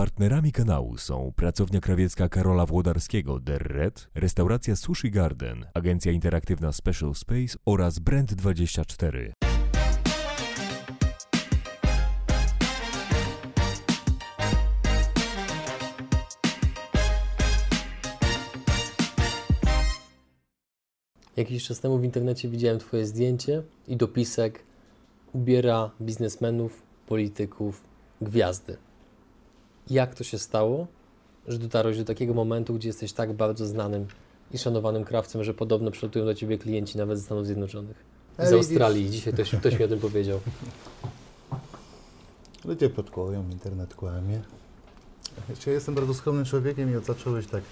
Partnerami kanału są pracownia krawiecka Karola Włodarskiego The Red, restauracja Sushi Garden, agencja interaktywna Special Space oraz Brand24. Jakiś czas temu w internecie widziałem Twoje zdjęcie i dopisek ubiera biznesmenów, polityków, gwiazdy. Jak to się stało, że dotarłeś do takiego momentu, gdzie jesteś tak bardzo znanym i szanowanym krawcem, że podobno przylatują do Ciebie klienci nawet ze Stanów Zjednoczonych, z widzisz. Australii. Dzisiaj ktoś, ktoś mi o tym powiedział. Ludzie plotkują, internet kłamie. Jeszcze jestem bardzo skromnym człowiekiem i zacząłeś tak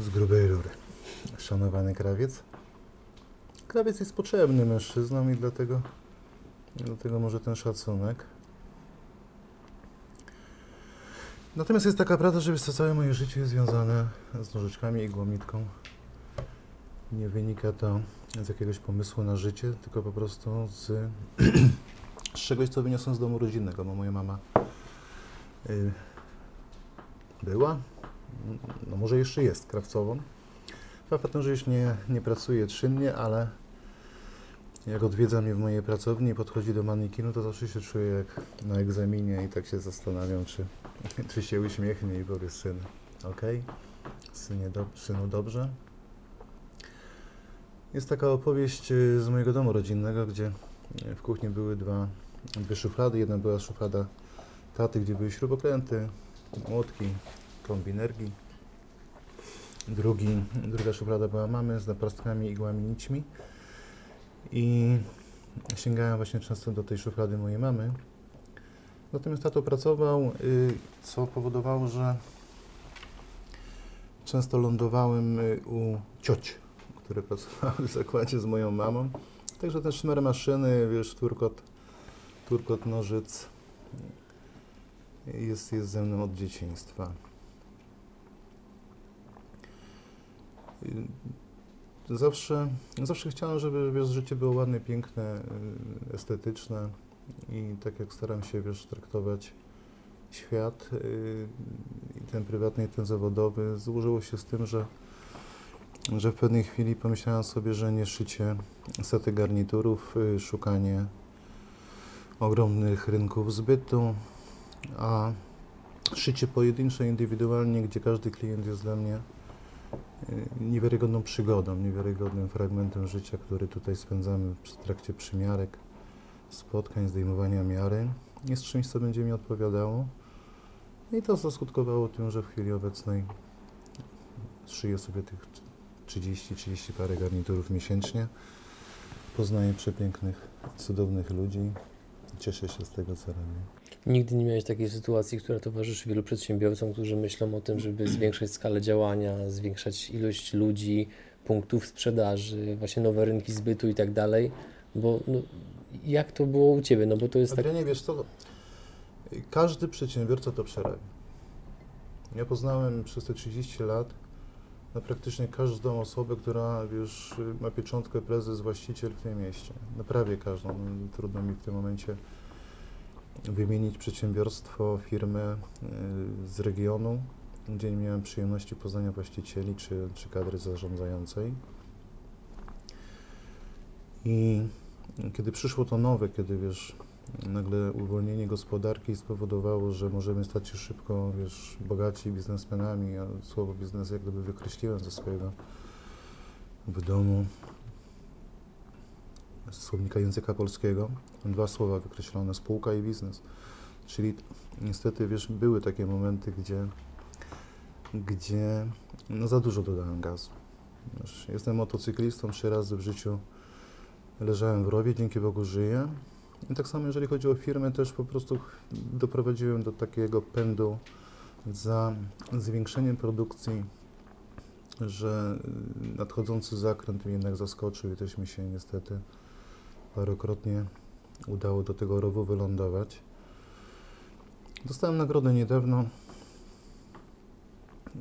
z grubej rury. Szanowany krawiec. Krawiec jest potrzebny mężczyznom i dlatego, dlatego może ten szacunek. Natomiast jest taka prawda, że całe moje życie jest związane z nożyczkami i głomitką. Nie wynika to z jakiegoś pomysłu na życie, tylko po prostu z z czegoś, co wyniosłem z domu rodzinnego, bo moja mama y, była, no może jeszcze jest krawcową. Fakt w tym, że już nie, nie pracuje czynnie, ale jak odwiedza mnie w mojej pracowni i podchodzi do manekinu, to zawsze się czuję jak na egzaminie i tak się zastanawiam, czy, czy się uśmiechnie i powie syn, okej, synie do, synu dobrze. Jest taka opowieść y, z mojego domu rodzinnego, gdzie y, w kuchni były dwa, dwie szuflady. Jedna była szuflada taty, gdzie były śrubokręty, młotki, kombinergi. Drugi, druga szuflada była mamy z naprostkami, igłami, nićmi. I sięgałem właśnie często do tej szuflady mojej mamy. Natomiast tato pracował, y, co powodowało, że często lądowałem y, u cioci, które pracowały w zakładzie z moją mamą. Także te szmer maszyny, wiesz, turkot, turkot nożyc jest, jest ze mną od dzieciństwa. Y, Zawsze, zawsze chciałem, żeby wiesz, życie było ładne, piękne, y, estetyczne i tak jak staram się wiesz, traktować świat, y, i ten prywatny, i ten zawodowy, złożyło się z tym, że że w pewnej chwili pomyślałem sobie, że nie szycie setek garniturów, y, szukanie ogromnych rynków zbytu, a szycie pojedyncze, indywidualnie, gdzie każdy klient jest dla mnie y, niewiarygodną przygodą, niewiarygodnym fragmentem życia, który tutaj spędzamy w trakcie przymiarek, spotkań, zdejmowania miary, jest czymś, co będzie mi odpowiadało. I to zaskutkowało tym, że w chwili obecnej szyję sobie tych 30-30 parę garniturów miesięcznie. Poznaję przepięknych, cudownych ludzi. Cieszę się z tego, co robię. Nigdy nie miałeś takiej sytuacji, która towarzyszy wielu przedsiębiorcom, którzy myślą o tym, żeby zwiększać skalę działania, zwiększać ilość ludzi, punktów sprzedaży, właśnie nowe rynki zbytu i tak dalej. Bo no, jak to było u Ciebie? No bo to jest tak... Adrianie, wiesz co? Każdy przedsiębiorca to przerabi. Ja poznałem przez te 30 lat no, praktycznie każdą osobę, która wiesz, ma pieczątkę prezes, właściciel w tym mieście. No, prawie każdą. No, Trudno mi w tym momencie wymienić przedsiębiorstwo, firmę y, z regionu, gdzie nie miałem przyjemności poznania właścicieli czy, czy kadry zarządzającej. I kiedy przyszło to nowe, kiedy wiesz, nagle uwolnienie gospodarki spowodowało, że możemy stać się szybko, wiesz, bogaci biznesmenami, a słowo biznes jak gdyby wykreśliłem ze swojego w domu z słownika języka polskiego. Dwa słowa wykreślone, spółka i biznes. Czyli niestety, wiesz, były takie momenty, gdzie, gdzie no, za dużo dodałem gazu. Wiesz, jestem motocyklistą, trzy razy w życiu leżałem w rowie, dzięki Bogu żyję. I tak samo jeżeli chodzi o firmę, też po prostu doprowadziłem do takiego pędu za zwiększeniem produkcji, że nadchodzący zakręt mnie jednak zaskoczył i też mi się niestety parokrotnie udało do tego rowu wylądować. Dostałem nagrodę niedawno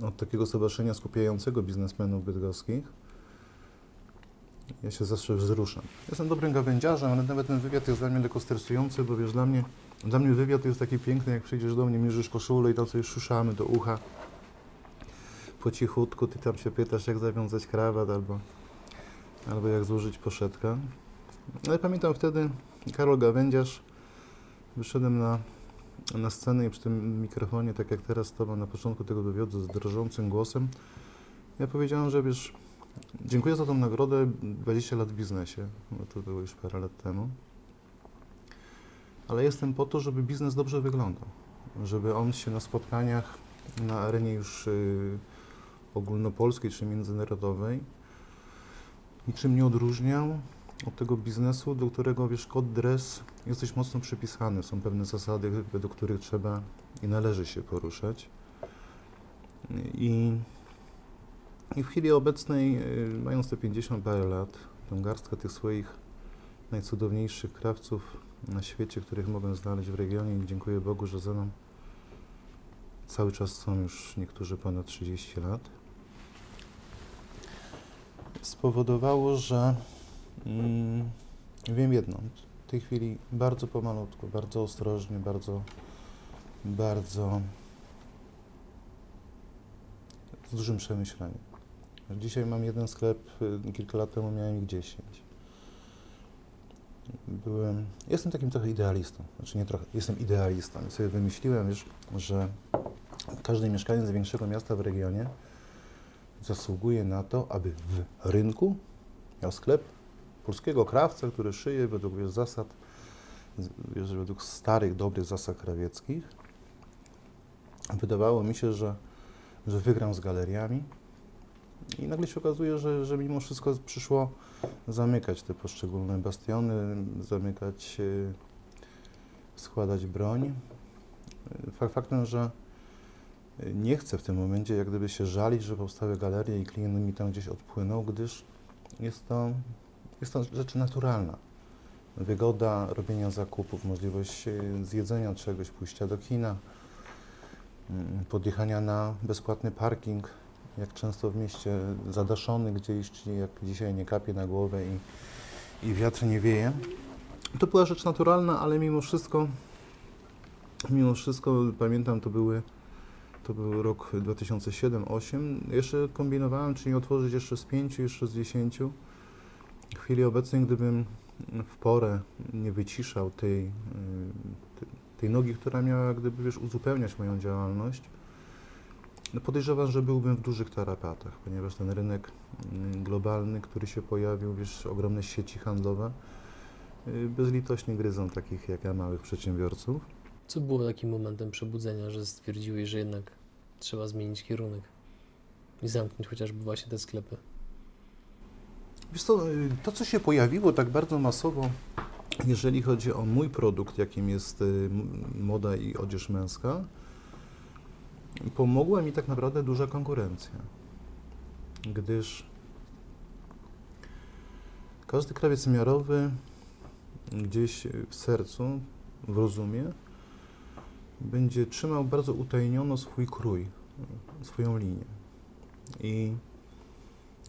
od takiego stowarzyszenia skupiającego biznesmenów bydgoskich. Ja się zawsze wzruszam. Jestem dobrym gawędziarzem, ale nawet ten wywiad jest dla mnie lekko stresujący, bo wiesz, dla mnie Dla mnie wywiad to jest taki piękny, jak przyjdziesz do mnie, mierzysz koszulę i tam sobie szuszamy do ucha. Po cichutku ty tam się pytasz, jak zawiązać krawat albo, albo jak złożyć poszetkę. Ale pamiętam wtedy, Karol Gawędziarz, wyszedłem na, na scenę i przy tym mikrofonie, tak jak teraz Tobą na początku tego wywiadu, z drżącym głosem, ja powiedziałem, że wiesz, dziękuję za tą nagrodę, 20 lat w biznesie, bo to było już parę lat temu, ale jestem po to, żeby biznes dobrze wyglądał, żeby on się na spotkaniach na arenie już y, ogólnopolskiej czy międzynarodowej niczym nie odróżniał od tego biznesu, do którego, wiesz, kod dres jesteś mocno przypisany. Są pewne zasady, według których trzeba i należy się poruszać. I, i w chwili obecnej, y, mając te 50 parę lat, tą garstkę tych swoich najcudowniejszych krawców na świecie, których mogę znaleźć w regionie i dziękuję Bogu, że ze mną cały czas są już niektórzy ponad 30 lat, spowodowało, że mm, wiem jedno, w tej chwili bardzo pomalutku, bardzo ostrożnie, bardzo, bardzo z dużym przemyśleniem. Dzisiaj mam jeden sklep, y, kilka lat temu miałem ich 10. Byłem, jestem takim trochę idealistą, znaczy nie trochę, jestem idealistą i sobie wymyśliłem już, że każdy mieszkaniec większego miasta w regionie zasługuje na to, aby w rynku miał sklep polskiego krawca, który szyje według wiesz, zasad, wiesz, według starych, dobrych zasad krawieckich. Wydawało mi się, że, że wygram z galeriami i nagle się okazuje, że, że mimo wszystko przyszło zamykać te poszczególne bastiony, zamykać, e, składać broń. Fakt faktem, że nie chcę w tym momencie jak gdyby się żalić, że powstały galerie i klient mi tam gdzieś odpłynął, gdyż jest to, jest to rzecz naturalna. Wygoda robienia zakupów, możliwość e, zjedzenia czegoś, pójścia do kina, podjechania na bezpłatny parking, jak często w mieście zadaszony gdzieś, czyli jak dzisiaj nie kapie na głowę i, i wiatr nie wieje. To była rzecz naturalna, ale mimo wszystko, mimo wszystko pamiętam, to były to był rok 2007-2008. Jeszcze kombinowałem, czy nie otworzyć jeszcze z pięciu, jeszcze z dziesięciu. W chwili obecnej, gdybym w porę nie wyciszał tej, y, tej nogi, która miała gdyby wiesz, uzupełniać moją działalność, no podejrzewam, że byłbym w dużych tarapatach, ponieważ ten rynek y, globalny, który się pojawił, wiesz, ogromne sieci handlowe, y, bezlitośnie gryzą takich jak ja małych przedsiębiorców. Co było takim momentem przebudzenia, że stwierdziłeś, że jednak trzeba zmienić kierunek i zamknąć chociażby właśnie te sklepy? Wiesz co, to co się pojawiło tak bardzo masowo, jeżeli chodzi o mój produkt, jakim jest y, moda i odzież męska, pomogła mi tak naprawdę duża konkurencja, gdyż każdy krawiec miarowy gdzieś w sercu, w rozumie, będzie trzymał bardzo utajniono swój krój, swoją linię. I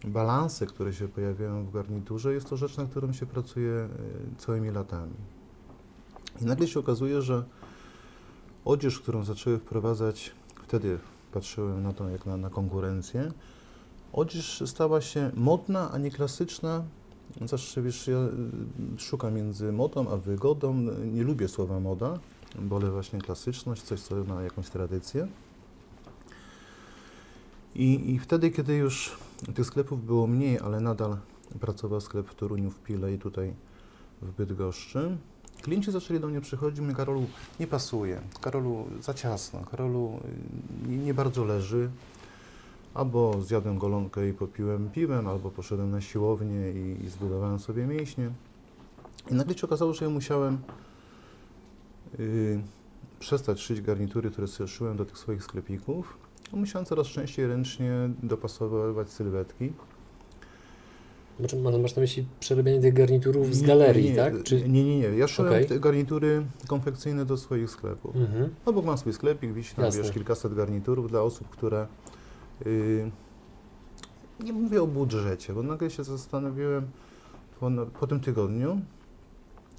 balanse, które się pojawiają w garniturze, jest to rzecz, na którą się pracuje e, całymi latami. I nagle się okazuje, że odzież, którą zaczęły wprowadzać, wtedy patrzyłem na to jak na, na konkurencję, odzież stała się modna, a nie klasyczna. Zawsze wiesz, ja e, szukam między modą a wygodą. Nie lubię słowa moda, wolę właśnie klasyczność, coś, co ma jakąś tradycję. I, I wtedy, kiedy już tych sklepów było mniej, ale nadal pracował sklep w Toruniu, w Pile i tutaj w Bydgoszczy, klienci zaczęli do mnie przychodzić, mówią, Karolu, nie pasuje, Karolu, za ciasno, Karolu, nie, nie bardzo leży, albo zjadłem golonkę i popiłem piwem, albo poszedłem na siłownię i, i zbudowałem sobie mięśnie. I nagle się okazało, że ja musiałem yy, przestać szyć garnitury, które szyłem do tych swoich sklepików. Musiałem coraz częściej ręcznie dopasowywać sylwetki. Znaczy, masz na myśli przerabianie tych garniturów z galerii, nie, tak? Czy... Nie, nie, nie. Ja szyłem okay. te garnitury konfekcyjne do swoich sklepów. Mhm. Obok mam swój sklepik, wisi tam wiesz, kilkaset garniturów dla osób, które... Yy, nie mówię o budżecie, bo nagle się zastanowiłem po, po tym tygodniu,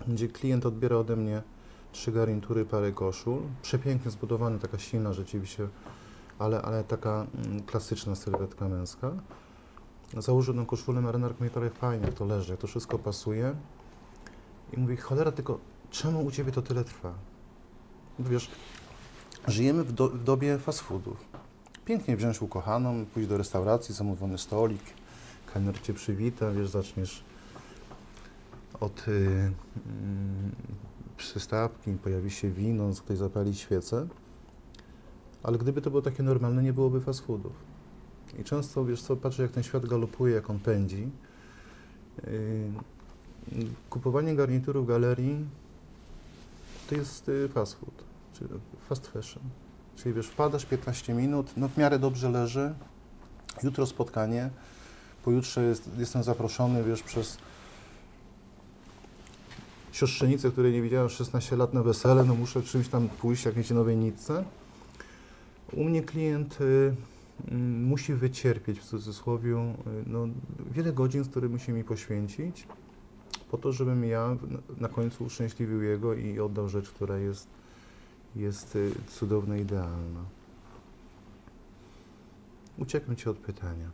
gdzie klient odbiera ode mnie trzy garnitury, parę koszul. Przepięknie zbudowany, taka silna rzeczywiście, ale, ale taka mm, klasyczna sylwetka męska. Założył tą koszulę marynarkę i prawie fajnie, jak to leży, jak to wszystko pasuje. I mówi, cholera, tylko czemu u Ciebie to tyle trwa? No Wiesz, żyjemy w, do, w dobie fast foodów. Pięknie wziąć ukochaną, pójść do restauracji, zamówiony stolik, kelner Cię przywita, wiesz, zaczniesz od y, y, przystawki, pojawi się wino, ktoś zapali świecę. Ale gdyby to było takie normalne, nie byłoby fast foodów. I często, wiesz co, patrzę jak ten świat galopuje, jak on pędzi. Yy, kupowanie garnituru w galerii to jest y, fast food, czy fast fashion. Czyli wiesz, wpadasz 15 minut, no w miarę dobrze leży, jutro spotkanie, pojutrze jest, jestem zaproszony, wiesz, przez siostrzenicę, której nie widziałem 16 lat na wesele, no muszę czymś tam pójść, jakiejś nowej nitce. U mnie klient y, musi wycierpieć w cudzysłowie y, no, wiele godzin, z których musi mi poświęcić, po to, żebym ja na- końcu uszczęśliwił jego i oddał rzecz, która jest, jest y, cudowna, idealna. Uciekłem Ci od pytania.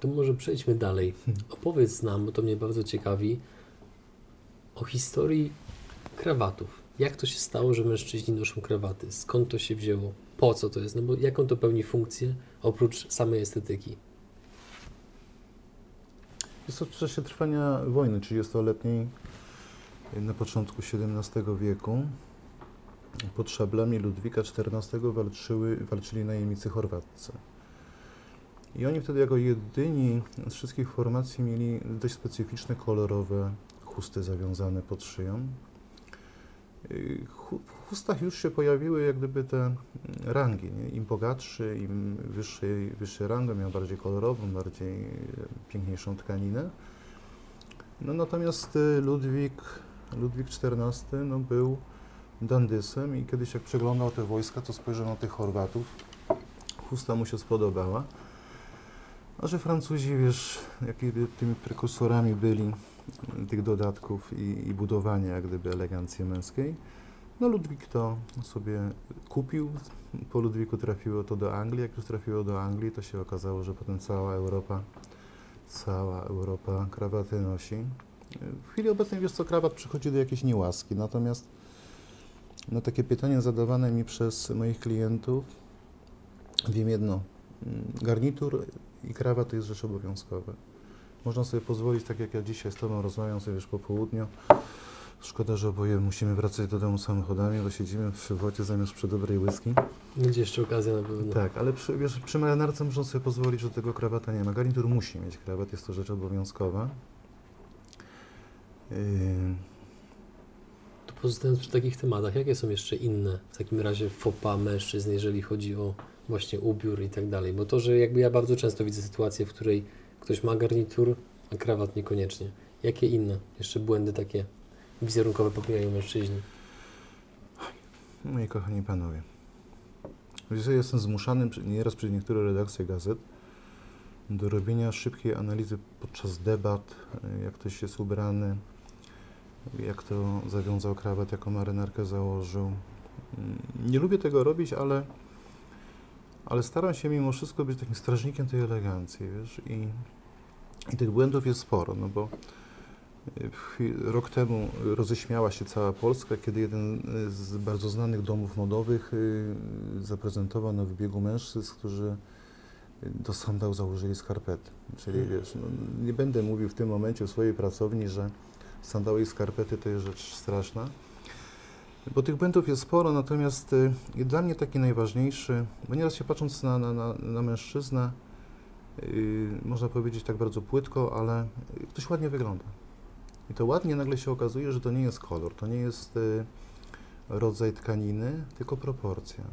To może przejdźmy dalej. Opowiedz nam, bo to mnie bardzo ciekawi, o historii krawatów. Jak to się stało, że mężczyźni noszą krawaty? Skąd to się wzięło? Po co to jest? No bo jaką to pełni funkcję, oprócz samej estetyki? Jest to w czasie trwania wojny 30-letniej na początku XVII wieku. Pod szablami Ludwika XIV walczyły, walczyli najemnicy chorwaccy. I oni wtedy jako jedyni z wszystkich formacji mieli dość specyficzne, kolorowe chusty zawiązane pod szyją. W chustach już się pojawiły jak gdyby te mm, rangi. Nie? Im bogatszy, im wyższy, wyższy rangę, miał bardziej kolorową, bardziej e, piękniejszą tkaninę. No, natomiast y, Ludwik, Ludwik XIV no, był dandysem i kiedyś jak przeglądał te wojska, to spojrzał na tych Chorwatów. Chusta mu się spodobała. A że Francuzi, wiesz, jakimi tymi prekursorami byli tych dodatków i, i budowania jak gdyby elegancji męskiej, no Ludwik to sobie kupił. Po Ludwiku trafiło to do Anglii. Jak już trafiło do Anglii, to się okazało, że potem cała Europa, cała Europa krawaty nosi. W chwili obecnej, wiesz co, krawat przychodzi do jakiejś niełaski, natomiast na takie pytania zadawane mi przez moich klientów wiem jedno. Mm, Garnitur i krawat to jest rzecz obowiązkowa. Można sobie pozwolić, tak jak ja dzisiaj z Tobą rozmawiam sobie już po południu. Szkoda, że oboje musimy wracać do domu samochodami, bo siedzimy przy wodzie zamiast przy dobrej whisky. Będzie jeszcze okazja na pewno. Tak, ale przy, wiesz, przy marynarce można sobie pozwolić, że tego krawata nie ma. Garnitur musi mieć krawat, jest to rzecz obowiązkowa. Yy, To pozostając przy takich tematach, jakie są jeszcze inne w takim razie fopa mężczyzn, jeżeli chodzi o właśnie ubiór i tak dalej? Bo to, że jakby ja bardzo często widzę sytuację, w której ktoś ma garnitur, a krawat niekoniecznie. Jakie inne jeszcze błędy takie wizerunkowe popełniają mężczyźni? Moi kochani panowie, wiesz, jestem zmuszany nieraz przez niektóre redakcje gazet do robienia szybkiej analizy podczas debat, y, jak ktoś jest ubrany, jak to zawiązał krawat, jaką marynarkę założył. Mm, Nie lubię tego robić, ale, ale staram się mimo wszystko być takim strażnikiem tej elegancji, wiesz, i, i tych błędów jest sporo, no bo chwi- rok temu roześmiała się cała Polska, kiedy jeden y, z bardzo znanych domów modowych y, zaprezentował na wybiegu mężczyzn, którzy do sandał założyli skarpety. Czyli wiesz, no, nie będę mówił w tym momencie w swojej pracowni, że sandały i skarpety to jest rzecz straszna, bo tych błędów jest sporo, natomiast dla mnie taki najważniejszy, bo nieraz się patrząc na, na, na, na mężczyznę, można powiedzieć tak bardzo płytko, ale ktoś ładnie wygląda. I to ładnie nagle się okazuje, że to nie jest kolor, to nie jest y, rodzaj tkaniny, tylko proporcja.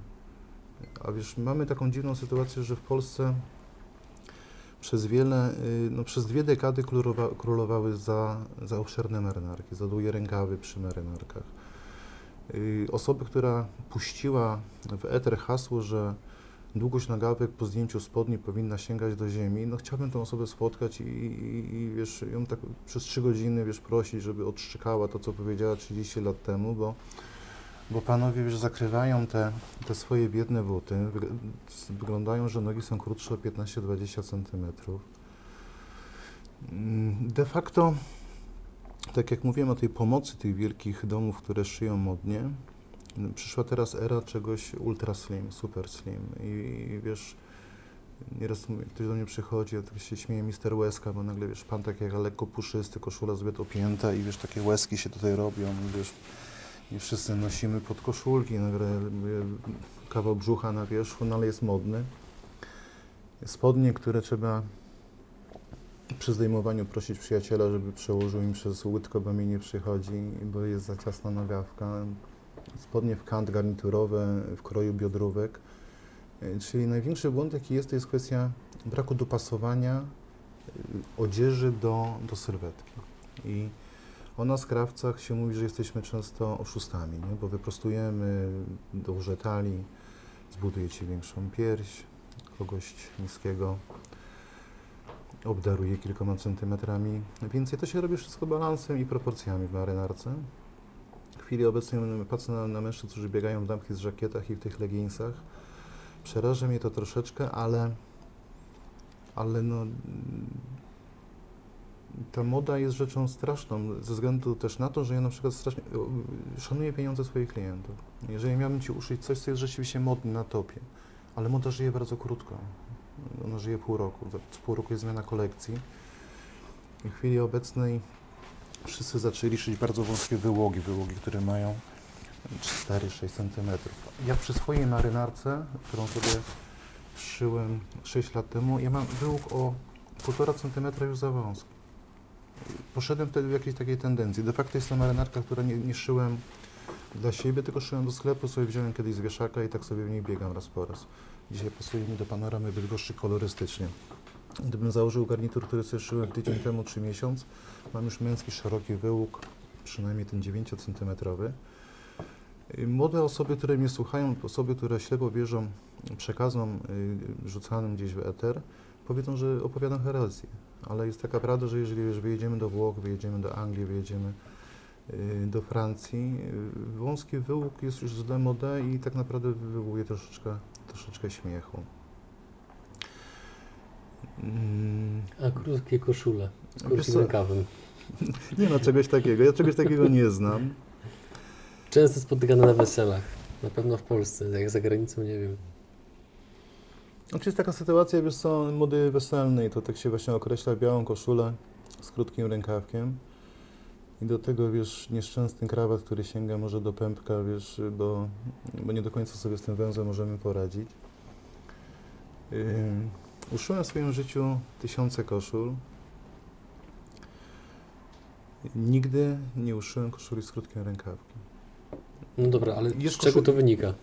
A wiesz, mamy taką dziwną sytuację, że w Polsce przez wiele, y, no przez dwie dekady królowa, królowały za, za obszerne marynarki, za długie rękawy przy marynarkach. Y, Osoby, która puściła w eter hasło, że długość nagawek po zdjęciu spodni powinna sięgać do ziemi, no chciałbym tę osobę spotkać i, i, i wiesz, ją tak przez trzy godziny, wiesz, prosić, żeby odszczykała to, co powiedziała 30 lat temu, bo Bo panowie już zakrywają te, te swoje biedne buty. Wyglądają, że nogi są krótsze o 15-20 centymetrów. Mm, de facto, tak jak mówiłem o tej pomocy tych wielkich domów, które szyją modnie, przyszła teraz era czegoś ultra slim, super slim. I, i wiesz, nieraz ktoś do mnie przychodzi, ja tak się śmieję Mister Łezka, bo nagle, wiesz, pan tak jak lekko puszysty, koszula zbyt opięta i wiesz, takie łezki się tutaj robią, wiesz, i wszyscy nosimy pod koszulki, nagle kawał brzucha na wierzchu, no ale jest modny. Spodnie, które trzeba przy zdejmowaniu prosić przyjaciela, żeby przełożył im przez łydko, bo mi nie przychodzi, bo jest za ciasna nogawka. Spodnie w kant garniturowe w kroju biodrówek. E, czyli największy błąd, jaki jest, to jest kwestia braku dopasowania e, odzieży do, do sylwetki. I o nas, krawcach, się mówi, że jesteśmy często oszustami, nie? bo wyprostujemy duże talii, zbuduje ci większą pierś, kogoś niskiego obdaruje kilkoma centymetrami więcej. To się robi wszystko balansem i proporcjami w marynarce. Chwili obecnej patrzę na, na mężczyzn, którzy biegają w damskich żakietach i w tych leginsach. Przeraża mnie to troszeczkę, ale, ale no, ta moda jest rzeczą straszną, ze względu też na to, że ja na przykład strasznie szanuję pieniądze swoich klientów. Jeżeli miałbym Ci uszyć coś, co jest rzeczywiście modne na topie, ale moda żyje bardzo krótko. Ona żyje pół roku. Co pół roku jest zmiana kolekcji. W chwili obecnej wszyscy zaczęli szyć bardzo wąskie wyłogi, wyłogi, które mają 4-6 cm. Ja przy swojej marynarce, którą sobie szyłem 6 lat temu, ja mam wyłóg o 1,5 cm już za wąski. Poszedłem wtedy w jakiejś takiej tendencji. De facto jest to marynarka, która nie, nie szyłem dla siebie, tylko szyłem do sklepu, sobie wziąłem kiedyś z wieszaka i tak sobie w niej biegam raz po raz. Dzisiaj pasuje mi do panoramy Bydgoszczy kolorystycznie. Gdybym założył garnitur, który sobie szyłem tydzień temu, czy miesiąc, mam już męski szeroki wyłóg, przynajmniej ten 9 cm. Młode osoby, które mnie słuchają, osoby, które ślepo wierzą przekazom y, rzucanym gdzieś w eter, powiedzą, że opowiadam herezję. Ale jest taka prawda, że jeżeli już wyjedziemy do Włoch, wyjedziemy do Anglii, wyjedziemy y, do Francji, y, wąski wyłóg jest już źle modę i tak naprawdę wywołuje troszeczkę, troszeczkę śmiechu. A krótkie koszule z krótkim rękawem. Nie ma czegoś takiego. Ja czegoś takiego nie znam. Często spotykane na weselach. Na pewno w Polsce, jak za granicą, nie wiem. Znaczy jest taka sytuacja, wiesz co, mody weselnej, to tak się właśnie określa białą koszulę z krótkim rękawkiem i do tego, wiesz, nieszczęsny krawat, który sięga może do pępka, wiesz, bo, bo nie do końca sobie z tym węzłem możemy poradzić. Yy, uszyłem w swoim życiu tysiące koszul. Nigdy nie uszyłem koszuli z krótkim rękawkiem. No dobra, ale jest z czego to wynika?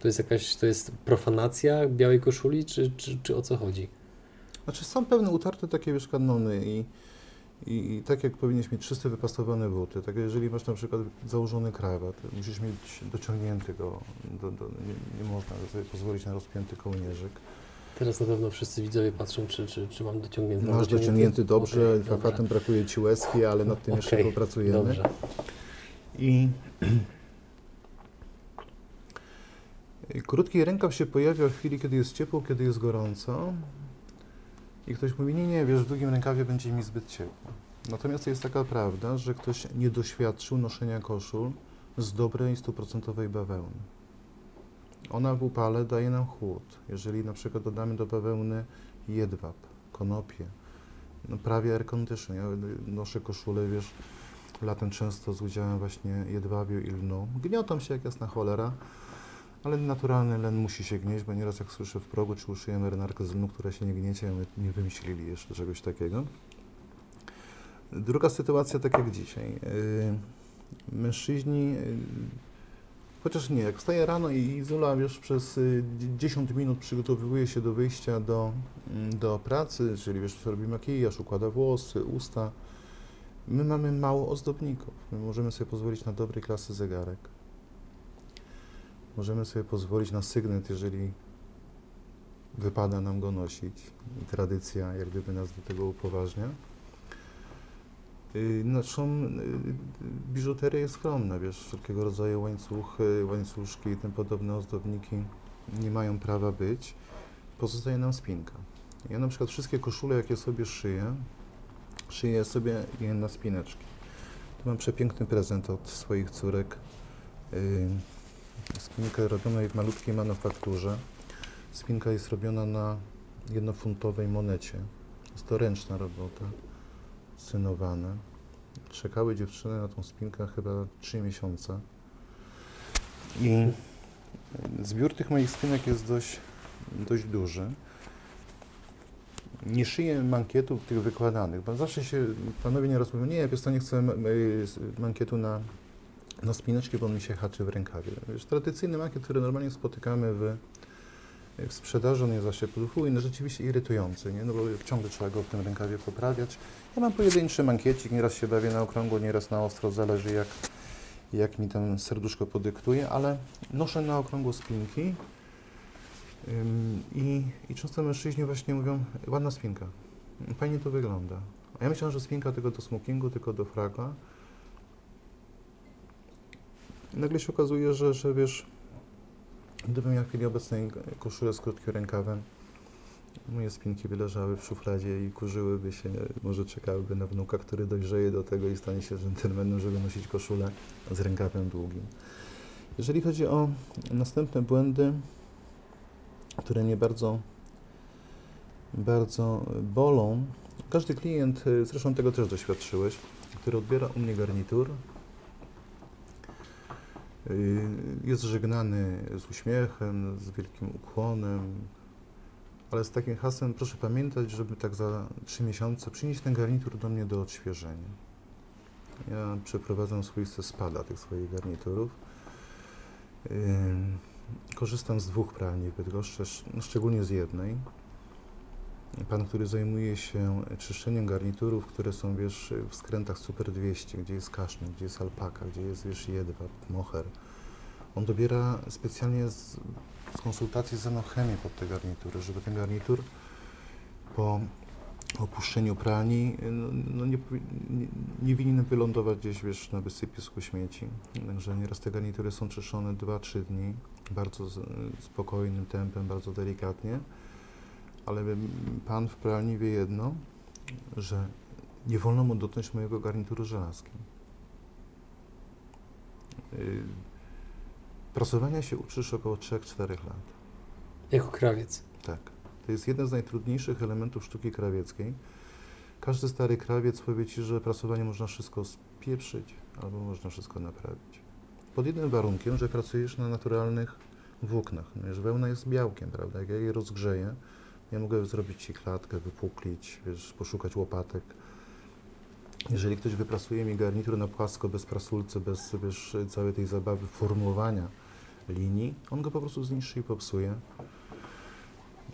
To jest jakaś, to jest profanacja białej koszuli, czy, czy, czy o co chodzi? Znaczy są pewne utarte takie, wiesz, kanony i, i, i tak jak powinieneś mieć czyste, wypastowane buty, tak jeżeli masz na przykład założony krawat, musisz mieć dociągnięty go, do, do, nie, nie można sobie pozwolić na rozpięty kołnierzyk. Teraz na pewno wszyscy widzowie patrzą, czy, czy, czy mam dociągnięty. Masz dociągnięty dobrze, okay, fafatem brakuje Ci łezki, ale nad tym okay, jeszcze popracujemy. Dobrze. I Krótki rękaw się pojawia w chwili, kiedy jest ciepło, kiedy jest gorąco. I ktoś mówi, nie, nie, wiesz, w długim rękawie będzie mi zbyt ciepło. Natomiast jest taka prawda, że ktoś nie doświadczył noszenia koszul z dobrej, stuprocentowej bawełny. Ona w upale daje nam chłód. Jeżeli na przykład dodamy do bawełny jedwab, konopie, no prawie air condition. Ja noszę koszulę, wiesz, latem często z udziałem właśnie jedwabiu i lnu. Gniotą się jak jasna cholera, ale naturalny len musi się gnieść, bo nieraz jak słyszę w progu, czy uszyję marynarkę z lnu, która się nie gniecie, a my nie wymyślili jeszcze czegoś takiego. Druga sytuacja, tak jak dzisiaj. Yy, mężczyźni, yy, chociaż nie, jak wstaje rano i Zula, wiesz, przez yy, 10 minut przygotowuje się do wyjścia do, mm, do pracy, czyli wiesz, robi makijaż, układa włosy, usta, my mamy mało ozdobników. My możemy sobie pozwolić na dobrej klasy zegarek możemy sobie pozwolić na sygnet, jeżeli wypada nam go nosić tradycja jak gdyby nas do tego upoważnia. Y, No, są, y, biżuteria jest skromna, wiesz, wszelkiego rodzaju łańcuchy, łańcuszki i tym podobne ozdobniki nie mają prawa być. Pozostaje nam spinka. Ja na przykład wszystkie koszule, jakie sobie szyję, szyję sobie je na spineczki. Tu mam przepiękny prezent od swoich córek. Y, Spinkę robionej w malutkiej manufakturze. Spinka jest robiona na jednofuntowej monecie. Jest to ręczna robota, synowane. Czekały dziewczyny na tą spinkę chyba 3 miesiące. I zbiór tych moich spinek jest dość, dość duży. Nie szyję mankietów tych wykładanych, bo zawsze się panowie nieraz mówią, nie, wiesz co, nie chcę y, mankietu na, na spineczki, bo on mi się haczy w rękawie. Wiesz, tradycyjny mankiet, który normalnie spotykamy w, w sprzedaży, on jest zawsze podwójny, rzeczywiście irytujący, nie? no bo ciągle trzeba go w tym rękawie poprawiać. Ja mam pojedynczy mankiecik, nieraz się bawię na okrągło, nieraz na ostro, zależy jak, jak mi tam serduszko podyktuje, ale noszę na okrągło spinki ym, i, i często mężczyźni właśnie mówią, ładna spinka, fajnie to wygląda. A ja myślałem, że spinka tylko do smokingu, tylko do fraga. Nagle się okazuje, że, że wiesz, gdybym miał w chwili obecnej koszulę z krótkim rękawem, moje spinki by leżały w szufladzie i kurzyłyby się, może czekałyby na wnuka, który dojrzeje do tego i stanie się dżentelmenem, żeby nosić koszulę z rękawem długim. Jeżeli chodzi o następne błędy, które mnie bardzo, bardzo bolą, każdy klient, zresztą tego też doświadczyłeś, który odbiera u mnie garnitur, jest żegnany z uśmiechem, z wielkim ukłonem, ale z takim hasłem proszę pamiętać, żeby tak za trzy miesiące przynieść ten garnitur do mnie do odświeżenia. Ja przeprowadzam swoiste spada tych swoich garniturów. Ym, Korzystam z dwóch pralni w Bydgoszczy, sz- szczególnie z jednej. Pan, który zajmuje się czyszczeniem garniturów, które są, wiesz, w skrętach Super 200, gdzie jest kasznik, gdzie jest alpaka, gdzie jest, wiesz, jedwab, moher. On dobiera specjalnie z, z konsultacji z enochemię pod te garnitury, żeby ten garnitur po opuszczeniu pralni no, no nie, nie, nie winien wylądować gdzieś, wiesz, na wysypisku śmieci. Także nieraz te garnitury są czyszczone 2-3 dni, bardzo z, spokojnym tempem, bardzo delikatnie. Ale pan w pralni wie jedno, że nie wolno mu dotknąć mojego garnituru żelazkiem. Y, Prasowania się uczysz około 3-4 lat. Jako krawiec. Tak. To jest jeden z najtrudniejszych elementów sztuki krawieckiej. Każdy stary krawiec powie Ci, że prasowanie można wszystko spieprzyć albo można wszystko naprawić. Pod jednym warunkiem, że pracujesz na naturalnych włóknach. No, wiesz, wełna jest białkiem, prawda? Jak ja je rozgrzeję, ja mogę zrobić Ci klatkę, wypuklić, wiesz, poszukać łopatek. Jeżeli ktoś wyprasuje mi garnitur na płasko, bez prasulce, bez wiesz, całej tej zabawy formułowania linii, on go po prostu zniszczy i popsuje.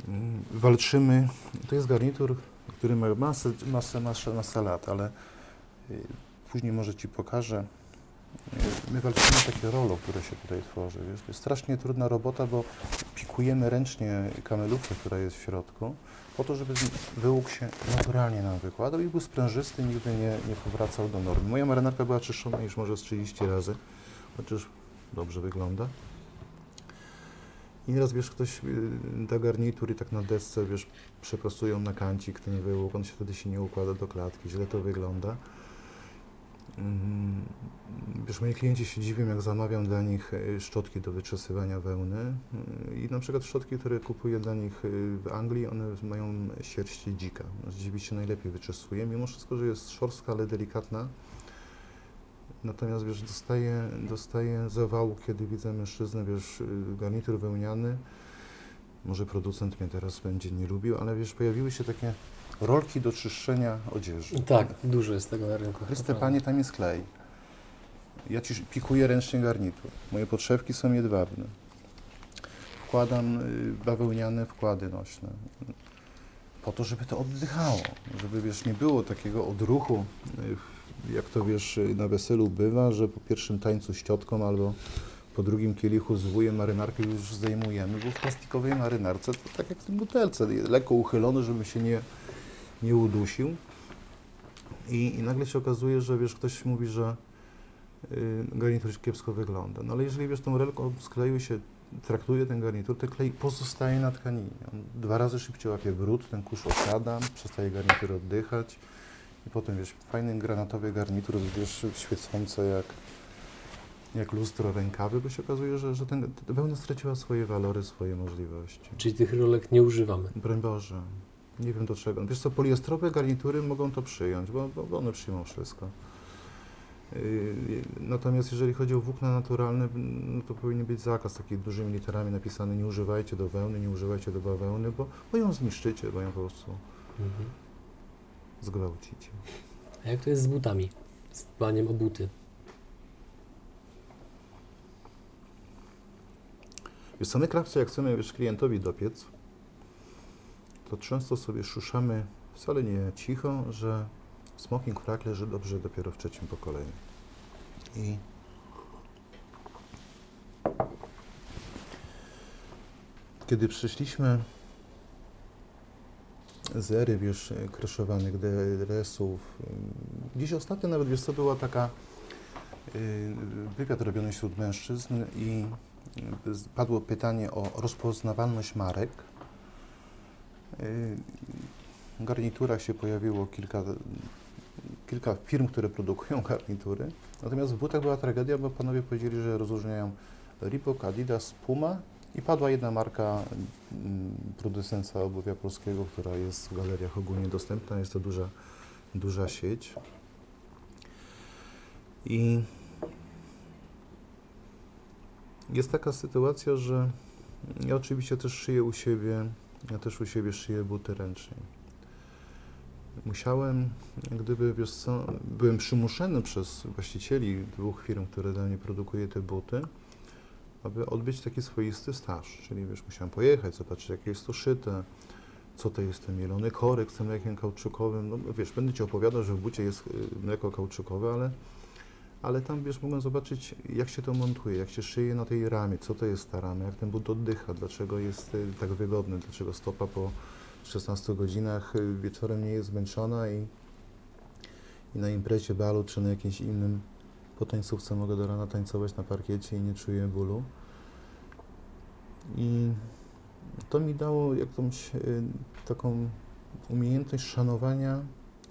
Mm, Walczymy. To jest garnitur, który ma masę, masę, masę, masę lat, ale y, później może Ci pokażę. Y, My walczymy o takie rolo, które się tutaj tworzy. Wiesz? To jest strasznie trudna robota, bo pikujemy ręcznie kamelówkę, która jest w środku, po to, żeby wyłuk się naturalnie nam wykładał i był sprężysty, nigdy nie, nie powracał do normy. Moja marynarka była czyszczona już może z 30 razy, chociaż dobrze wygląda. I nieraz, wiesz, ktoś y, da garnitur i tak na desce, wiesz, przeprostują na kancik ten wyłuk, on się wtedy się nie układa do klatki, źle to wygląda. Mm, Wiesz, moi klienci się dziwią, jak zamawiam dla nich y, szczotki do wyczesywania wełny Y, i na przykład szczotki, które kupuję dla nich y, w Anglii, one mają sierść dzika. Rzeczywiście najlepiej wyczesuje, mimo wszystko, że jest szorstka, ale delikatna. Natomiast wiesz, dostaję, dostaję zawału, kiedy widzę mężczyznę, wiesz, y, garnitur wełniany. Może producent mnie teraz będzie nie lubił, ale wiesz, pojawiły się takie rolki do czyszczenia odzieży. Tak, dużo jest tego na rynku. Chryste panie, tam jest klej. Ja ci pikuję ręcznie garnitur. Moje podszewki są jedwabne. Wkładam y, bawełniane wkłady nośne. Po to, żeby to oddychało. Żeby, wiesz, nie było takiego odruchu, y, jak to, wiesz, na weselu bywa, że po pierwszym tańcu z ciotką albo po drugim kielichu z wujem marynarkę już zdejmujemy, bo w plastikowej marynarce to tak jak w tym butelce, lekko uchylony, żeby się nie, nie udusił. I, I nagle się okazuje, że wiesz, ktoś mówi, że y, garnitur kiepsko wygląda. No ale jeżeli wiesz, tą relką z kleju się traktuje ten garnitur, ten klej pozostaje na tkaninie. On dwa razy szybciej łapie brud, ten kurz osiada, przestaje garnitur oddychać i potem wiesz, fajny granatowy garnitur, wiesz, świecące jak, jak lustro rękawy, bo się okazuje, że, że ten, wełna straciła swoje walory, swoje możliwości. Czyli tych rolek nie używamy. Broń Boże. Nie wiem do czego. Wiesz co, poliestrowe garnitury mogą to przyjąć, bo, bo one przyjmą wszystko. Yy, Natomiast jeżeli chodzi o włókna naturalne, no to powinien być zakaz takimi dużymi literami napisany nie używajcie do wełny, nie używajcie do bawełny, bo, bo ją zniszczycie, bo ją po prostu Mhm. zgwałcicie. A jak to jest z butami? Z dbaniem o buty? Wiesz co, my krawcy, jak chcemy wiesz, klientowi dopiec, to często sobie szuszamy wcale nie cicho, że smoking frak leży dobrze dopiero w trzecim pokoleniu. I kiedy przyszliśmy z ery, wiesz, kroszowanych DRS-ów, dziś ostatnio nawet, wiesz co, była taka y, wywiad robiony wśród mężczyzn i padło pytanie o rozpoznawalność marek. Y, garniturach się pojawiło kilka, kilka firm, które produkują garnitury. Natomiast w butach była tragedia, bo panowie powiedzieli, że rozróżniają Reebok, Adidas, Puma i padła jedna marka mm, producenta obuwia polskiego, która jest w galeriach ogólnie dostępna. Jest to duża, duża sieć. I jest taka sytuacja, że ja oczywiście też szyję u siebie, ja też u siebie szyję buty ręcznie. Musiałem, jak gdyby, wiesz co, byłem przymuszony przez właścicieli dwóch firm, które dla mnie produkuje te buty, aby odbyć taki swoisty staż. Czyli, wiesz, musiałem pojechać, zobaczyć, jakie jest to szyte, co to jest ten mielony korek z tym mlekiem kauczukowym. No, wiesz, będę Ci opowiadał, że w bucie jest y, mleko kauczukowe, ale, ale tam, wiesz, mogłem zobaczyć, jak się to montuje, jak się szyje na tej ramie, co to jest ta rama, jak ten but oddycha, dlaczego jest y, tak wygodny, dlaczego stopa po 16 godzinach y, wieczorem nie jest zmęczona i, i na imprezie, balu czy na jakimś innym po tańcówce mogę do rana tańcować na parkiecie i nie czuję bólu. I to mi dało jakąś y, taką umiejętność szanowania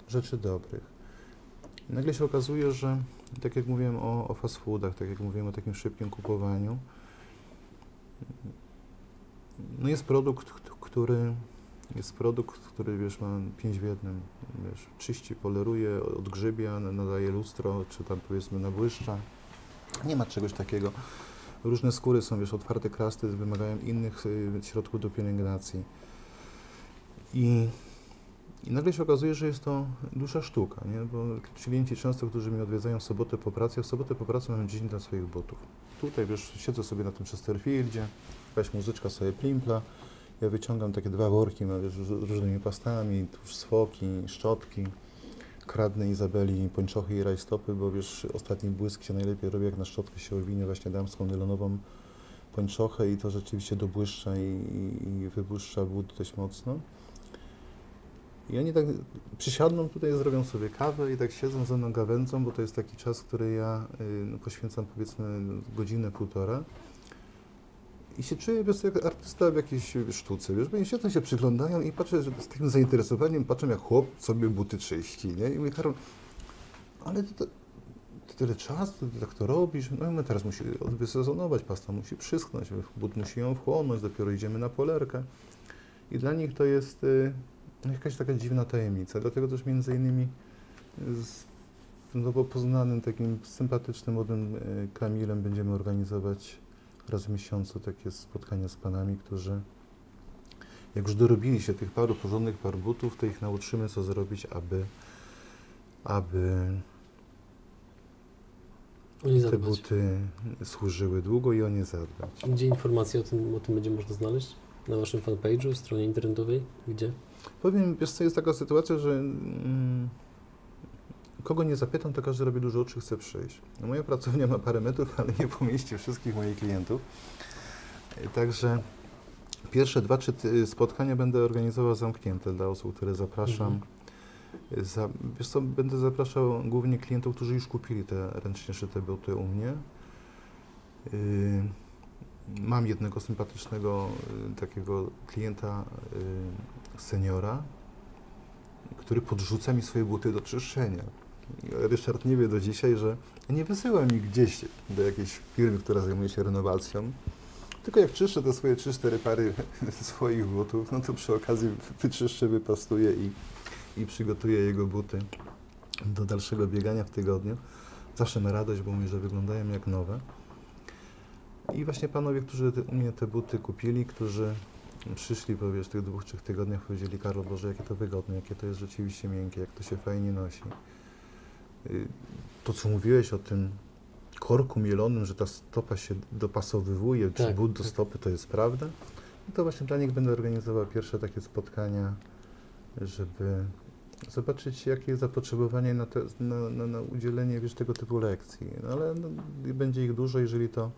rzeczy dobrych. Nagle się okazuje, że tak jak mówiłem o, o fast foodach, tak jak mówiłem o takim szybkim kupowaniu, no jest produkt, który jest produkt, który wiesz, ma pięć w jednym, wiesz, czyści, poleruje, odgrzybia, nadaje lustro, czy tam powiedzmy nabłyszcza. Nie ma czegoś takiego. Różne skóry są, wiesz, otwarte krasty, wymagają innych y, środków do pielęgnacji. I, I nagle się okazuje, że jest to dusza sztuka, nie? bo klienci często, którzy mnie odwiedzają w sobotę po pracy, w sobotę po pracy mam dzień dla swoich butów. Tutaj, wiesz, siedzę sobie na tym Chesterfieldzie, jakaś muzyczka sobie plimpla, ja wyciągam takie dwa worki wiesz, z różnymi pastami, tuż swoki, szczotki, kradnę Izabeli pończochy i rajstopy, bo wiesz, ostatni błysk się najlepiej robi, jak na szczotkę się owinie właśnie damską nylonową pończochę i to rzeczywiście dobłyszcza i, i, i wybłyszcza but dość mocno. I oni tak przysiadną tutaj, zrobią sobie kawę i tak siedzą ze mną gawędzą, bo to jest taki czas, który ja y, no, poświęcam powiedzmy godzinę, półtora. I się czuję wiesz, jak artysta w jakiejś sztuce, wiesz, bo oni siedzą się przyglądają i patrzę że z takim zainteresowaniem, patrzę jak chłop sobie buty czyści, nie? I mówię, Karol, ale to, to, tyle czasu, ty tak to robisz, no i my teraz musi wysezonować, pasta musi przyschnąć, but musi ją wchłonąć, dopiero idziemy na polerkę. I dla nich to jest y, jakaś taka dziwna tajemnica, dlatego też między innymi z nowo poznanym, takim sympatycznym, młodym y, Kamilem będziemy organizować raz w miesiącu takie spotkania z panami, którzy jak już dorobili się tych paru porządnych par butów, to ich nauczymy, co zrobić, aby, aby te zadbać. buty służyły długo i o nie zadbać. Gdzie informacje o tym, o tym będzie można znaleźć? Na waszym fanpage'u, stronie internetowej? Gdzie? Powiem, wiesz co, jest taka sytuacja, że mm, kogo nie zapytam, to każdy robi dużo oczy, chce przyjść. No, moja pracownia ma parę metrów, ale nie pomieści wszystkich moich klientów. Także pierwsze dwa, trzy spotkania będę organizował zamknięte dla osób, które zapraszam. Mhm. Za, wiesz co, będę zapraszał głównie klientów, którzy już kupili te ręcznie szyte buty u mnie. Yy, mam jednego sympatycznego yy, takiego klienta, yy, seniora, który podrzuca mi swoje buty do czyszczenia. Ryszard nie wie do dzisiaj, że nie wysyła mi gdzieś do jakiejś firmy, która zajmuje się renowacją, tylko jak czyszczę te swoje 3-4 pary swoich butów, no to przy okazji wyczyszczę, wypastuję i, i przygotuję jego buty do dalszego biegania w tygodniu. Zawsze ma radość, bo mówi, że wyglądają jak nowe. I właśnie panowie, którzy u mnie te buty kupili, którzy przyszli po wiesz, tych dwóch, trzech tygodniach, powiedzieli, Karol, Boże, jakie to wygodne, jakie to jest rzeczywiście miękkie, jak to się fajnie nosi. Y, to, co mówiłeś o tym korku mielonym, że ta stopa się dopasowywuje, czy Tak, but do tak. stopy, to jest prawda. I to właśnie dla nich będę organizował pierwsze takie spotkania, żeby zobaczyć, jakie jest zapotrzebowanie na, te, na, na, na udzielenie wiesz, tego typu lekcji. No, ale no, będzie ich dużo, jeżeli to,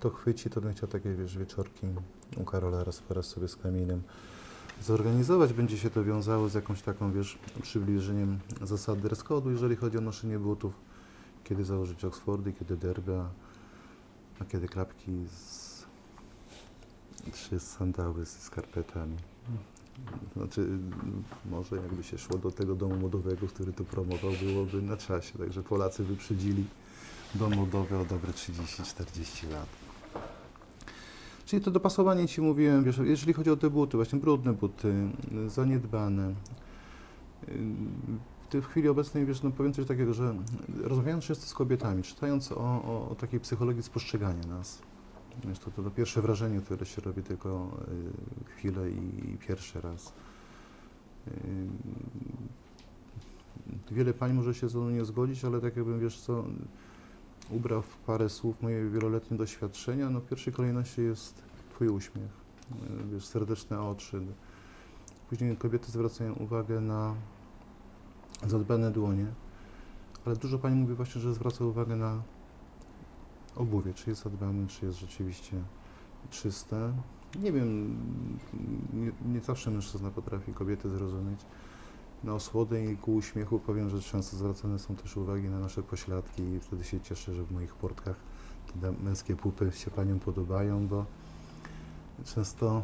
to chwyci, to bym chciał takie wiesz, wieczorki u Karola raz po raz sobie z Kamilem zorganizować. Będzie się to wiązało z jakąś taką, wiesz, przybliżeniem zasad dress code'u, jeżeli chodzi o noszenie butów. Kiedy założyć Oxfordy, kiedy derby, a, kiedy klapki z trzy sandały z skarpetami. Znaczy, może jakby się szło do tego domu modowego, który to promował, byłoby na czasie. Także Polacy wyprzedzili dom modowy o dobre 30-40 lat. Czyli to dopasowanie Ci mówiłem, wiesz, jeżeli chodzi o te buty, właśnie brudne buty, y, zaniedbane. y, W chwili obecnej, wiesz, no powiem coś takiego, że rozmawiając często z kobietami, czytając o, o, o takiej psychologii spostrzegania nas, wiesz, to, to, to pierwsze wrażenie, które się robi tylko y, chwilę i, i pierwszy raz. Y, wiele pań może się ze mną nie zgodzić, ale tak jakbym, wiesz co, ubrał w parę słów moje wieloletnie doświadczenia, no w pierwszej kolejności jest Twój uśmiech, y, wiesz, serdeczne oczy. Później kobiety zwracają uwagę na zadbane dłonie, ale dużo Pani mówi właśnie, że zwraca uwagę na obuwie, czy jest zadbane, czy jest rzeczywiście czyste. Nie wiem, nie, nie zawsze mężczyzna potrafi kobiety zrozumieć. Na osłodę i ku uśmiechu powiem, że często zwracane są też uwagi na nasze pośladki i wtedy się cieszę, że w moich portkach te męskie pupy się Paniom podobają, bo często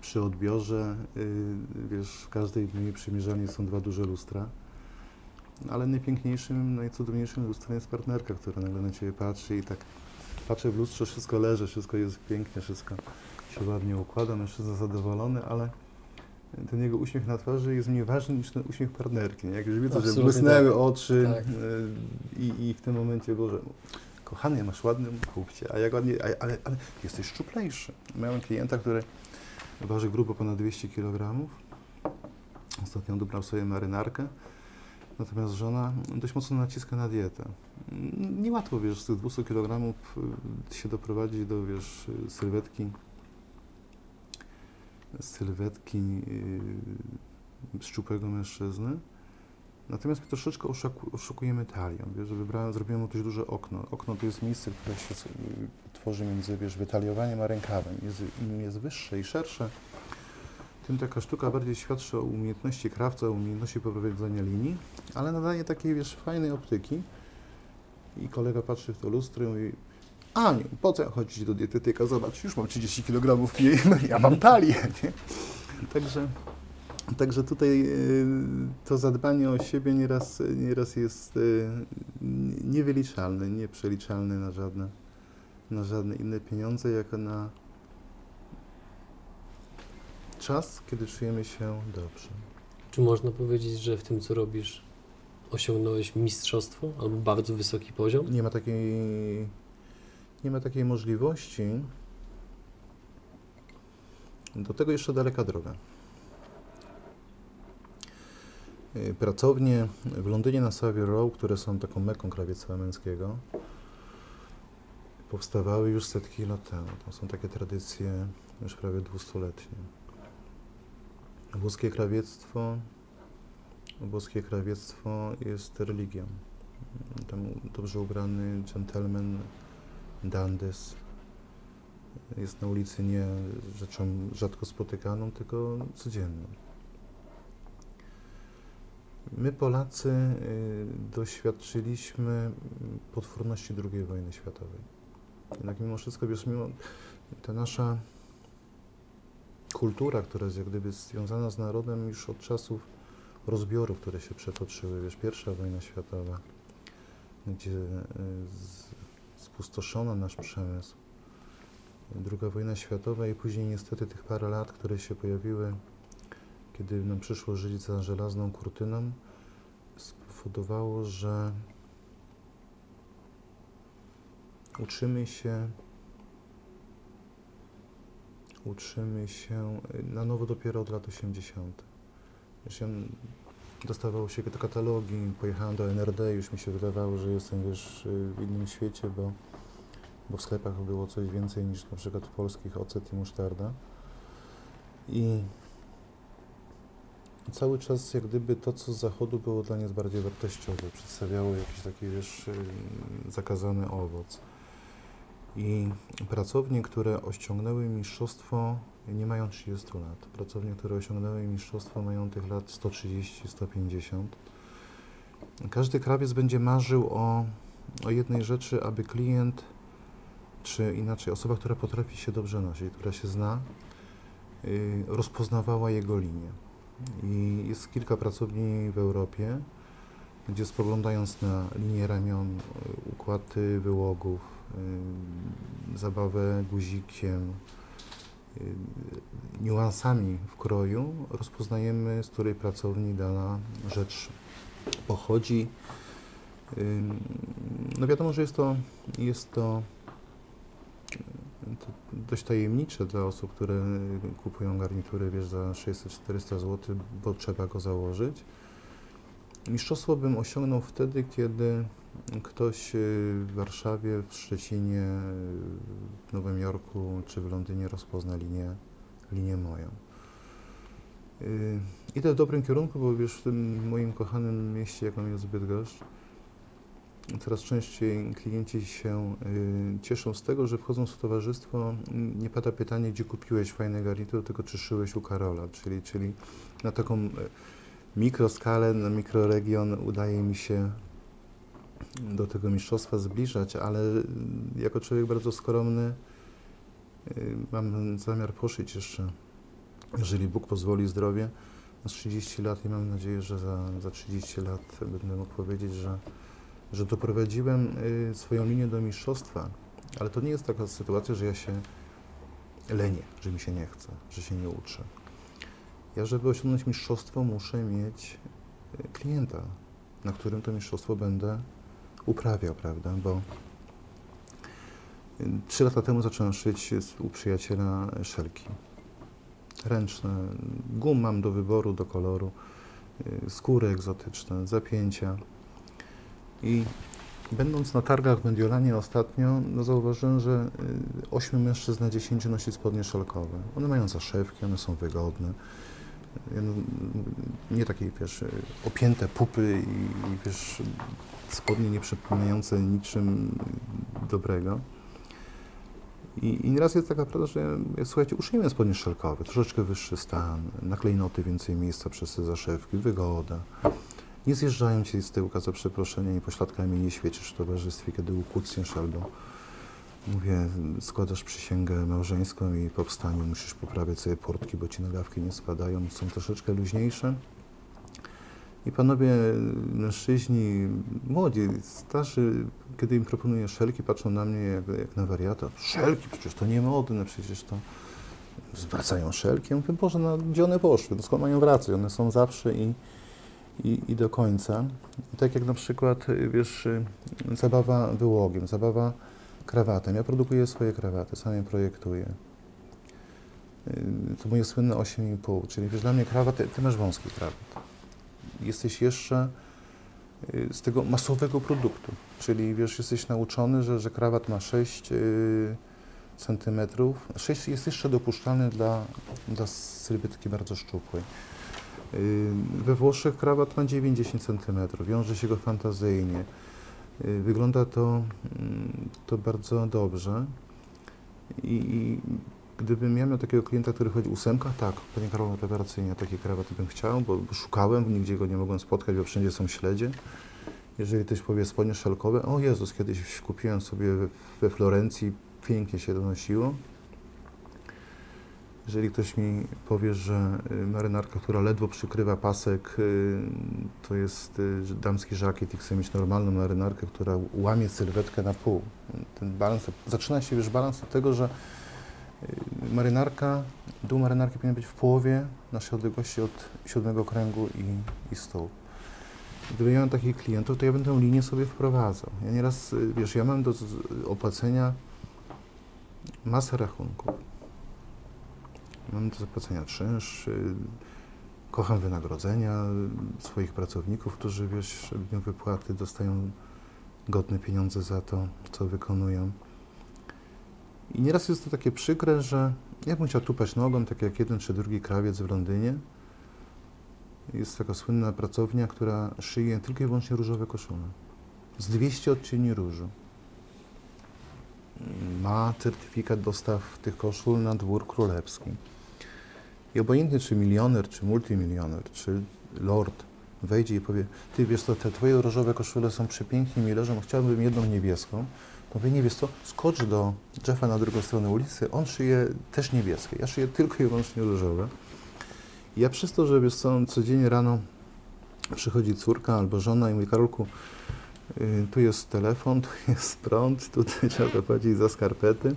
przy odbiorze, y, wiesz, w każdej mojej przymierzalni są dwa duże lustra, ale najpiękniejszym, najcudowniejszym lustrem jest partnerka, która nagle na Ciebie patrzy i tak patrzę w lustrze, wszystko leży, wszystko jest pięknie, wszystko się ładnie układa, mężczyzna zadowolony, ale ten jego uśmiech na twarzy jest mniej ważny niż ten uśmiech partnerki. Nie? Jak już widzę, że Absolutnie błysnęły tak. oczy Tak. y, i, i w tym momencie, Boże, kochany, masz ładny chłopcie, a jak ładnie, a, ale, ale jesteś szczuplejszy. Miałem klienta, który waży grubo ponad 200 kg. Ostatnio dobrał sobie marynarkę. Natomiast żona dość mocno naciska na dietę. Niełatwo, wiesz, z tych 200 kg się doprowadzić do, wiesz, sylwetki, sylwetki yy, szczupłego mężczyzny. Natomiast troszeczkę oszuku, oszukujemy talią, wiesz, wybrałem, zrobiłem mu dość duże okno. Okno to jest miejsce, które się s- tworzy między, wiesz, wytaliowaniem a rękawem. Jest, Im jest wyższe i szersze, tym taka sztuka bardziej świadczy o umiejętności krawca, umiejętności poprowadzenia linii, ale nadanie takiej, wiesz, fajnej optyki. I kolega patrzy w to lustro i mówi, Aniu, po co ja chodzić do dietetyka? Zobacz, już mam 30 kg mniej, ja mam talię, nie? Także, także tutaj y, to zadbanie o siebie nieraz, nieraz jest y, niewyliczalne, nieprzeliczalne na żadne, na żadne inne pieniądze, jak na czas, kiedy czujemy się dobrze. Czy można powiedzieć, że w tym, co robisz, osiągnąłeś mistrzostwo albo bardzo wysoki poziom? Nie ma takiej, nie ma takiej możliwości. Do tego jeszcze daleka droga. Y, Pracownie w Londynie na Savile Row, które są taką meką krawiectwa męskiego, powstawały już setki lat temu. To są takie tradycje już prawie dwustuletnie. Włoskie krawiectwo, włoskie krawiectwo jest religią. Tam dobrze ubrany gentleman, dandys, jest na ulicy nie rzeczą rzadko spotykaną, tylko codzienną. My Polacy y, doświadczyliśmy potworności II wojny światowej. Jednak mimo wszystko, mimo ta nasza kultura, która jest jak gdyby związana z narodem już od czasów rozbiorów, które się przetoczyły, wiesz, pierwsza wojna światowa, gdzie y, spustoszono nasz przemysł, druga wojna światowa i później niestety tych parę lat, które się pojawiły, kiedy nam przyszło żyć za żelazną kurtyną, spowodowało, że uczymy się uczymy się na nowo dopiero od lat 80. Wiesz, ja dostawało się te katalogi, pojechałem do NRD, już mi się wydawało, że jestem wiesz, w innym świecie, bo, bo w sklepach było coś więcej niż na przykład w polskich ocet i musztarda. I cały czas jak gdyby to, co z zachodu było dla nas bardziej wartościowe, przedstawiało jakiś taki, wiesz, zakazany owoc. I pracownie, które osiągnęły mistrzostwo, nie mają 30 lat. Pracownie, które osiągnęły mistrzostwo, mają tych lat 130, 150. Każdy krawiec będzie marzył o, o jednej rzeczy, aby klient, czy inaczej osoba, która potrafi się dobrze nosić, która się zna, yy, rozpoznawała jego linię. I jest kilka pracowni w Europie, gdzie spoglądając na linię ramion, układy wyłogów, yy, zabawę guzikiem, niuansami w kroju, rozpoznajemy, z której pracowni dana rzecz pochodzi. No wiadomo, że jest to, jest to to dość tajemnicze dla osób, które kupują garnitury, wiesz, za 600-400 zł, bo trzeba go założyć. Mistrzostwo bym osiągnął wtedy, kiedy ktoś y, w Warszawie, w Szczecinie, w Nowym Jorku czy w Londynie rozpozna linię, linię moją. Y, idę w dobrym kierunku, bo wiesz, w tym moim kochanym mieście, jaką jest Bydgoszcz, coraz częściej klienci się y, cieszą z tego, że wchodząc w towarzystwo nie pada pytanie, gdzie kupiłeś fajne garnitury, tylko czy szyłeś u Karola, czyli, czyli na taką mikroskalę, na mikroregion udaje mi się do tego mistrzostwa zbliżać, ale y, jako człowiek bardzo skromny mam zamiar poszyć jeszcze, jeżeli Bóg pozwoli zdrowie, na 30 lat i mam nadzieję, że za, za 30 lat będę mógł powiedzieć, że że doprowadziłem y, swoją linię do mistrzostwa, ale to nie jest taka sytuacja, że ja się lenię, że mi się nie chce, że się nie uczę. Ja, żeby osiągnąć mistrzostwo, muszę mieć y, klienta, na którym to mistrzostwo będę uprawiał, prawda? Bo y, trzy lata temu zacząłem szyć u przyjaciela szelki ręczne. Gum mam do wyboru, do koloru, skóry egzotyczne, zapięcia. I będąc na targach w Mediolanie ostatnio, no zauważyłem, że 8 y, mężczyzn na 10 nosi spodnie szelkowe. One mają zaszewki, one są wygodne. Nie takie, wiesz, opięte pupy i, wiesz, spodnie nie przypominające niczym dobrego. I, I nieraz jest taka prawda, że słuchajcie, uszyjmy spodnie szelkowe, troszeczkę wyższy stan, na klejnoty więcej miejsca przez te zaszewki, wygoda. Nie zjeżdżają ci z tyłka za przeproszeniem i pośladkami nie świecisz w towarzystwie, kiedy ukłócniesz albo mówię, składasz przysięgę małżeńską i po wstaniu musisz poprawiać sobie portki, bo ci nagawki nie spadają, są troszeczkę luźniejsze. I panowie mężczyźni, młodzi, starzy, kiedy im proponuję szelki, patrzą na mnie jak, jak na wariata. Szelki, przecież to nie modne, przecież to zwracają szelki. Ja mówię, Boże, no, gdzie one poszły? No skąd mają wracać? One są zawsze i i, i do końca. I tak jak na przykład, wiesz, zabawa wyłogiem, zabawa krawatem. Ja produkuję swoje krawaty, sam je projektuję. To moje słynne 8,5, czyli wiesz, dla mnie krawat, ty, masz wąski krawat. Jesteś jeszcze y, z tego masowego produktu, czyli wiesz, jesteś nauczony, że, że krawat ma 6 y, centymetrów. 6 jest jeszcze dopuszczalny dla, dla sylwetki bardzo szczupłej. Y, we Włoszech krawat ma 90 cm, wiąże się go fantazyjnie. Y, wygląda to, mm, to bardzo dobrze. I, Gdybym ja miał takiego klienta, który chodzi ósemka, tak, panie Karolu, rewelacyjnie, takie krawaty bym chciał, bo szukałem, nigdzie go nie mogłem spotkać, bo wszędzie są śledzie. Jeżeli ktoś powie spodnie szelkowe, o Jezus, kiedyś kupiłem sobie we Florencji, pięknie się donosiło. Jeżeli ktoś mi powie, że y, marynarka, która ledwo przykrywa pasek, y, to jest y, damski żakiet i chce mieć normalną marynarkę, która łamie sylwetkę na pół. Ten balans, zaczyna się już balans od tego, że marynarka, dół marynarki powinien być w połowie naszej odległości od siódmego kręgu i, i stołu. Gdyby miałem takich klientów, to ja bym tę linię sobie wprowadzał. Ja nieraz, wiesz, ja mam do opłacenia masę rachunków Mam do zapłacenia czynsz, y, kocham wynagrodzenia swoich pracowników, którzy wiesz, w dniu wypłaty dostają godne pieniądze za to, co wykonują. I nieraz jest to takie przykre, że ja bym chciał tupać nogą, tak jak jeden czy drugi krawiec w Londynie. Jest taka słynna pracownia, która szyje tylko i wyłącznie różowe koszule. Z 200 odcieni różu. Ma certyfikat dostaw tych koszul na dwór królewski. I obojętnie czy milioner, czy multimilioner, czy lord wejdzie i powie, ty wiesz co, te twoje różowe koszule są przepięknie mi leżą, chciałbym jedną niebieską, to wy nie wiesz co, skocz do Jeffa na drugą stronę ulicy, on szyje też niebieskie, ja szyję tylko i wyłącznie różowe. I ja przez to, że wiesz co, codziennie rano przychodzi córka albo żona i mówi, Karolku, y, tu jest telefon, tu jest prąd, tutaj trzeba zapłacić za skarpety.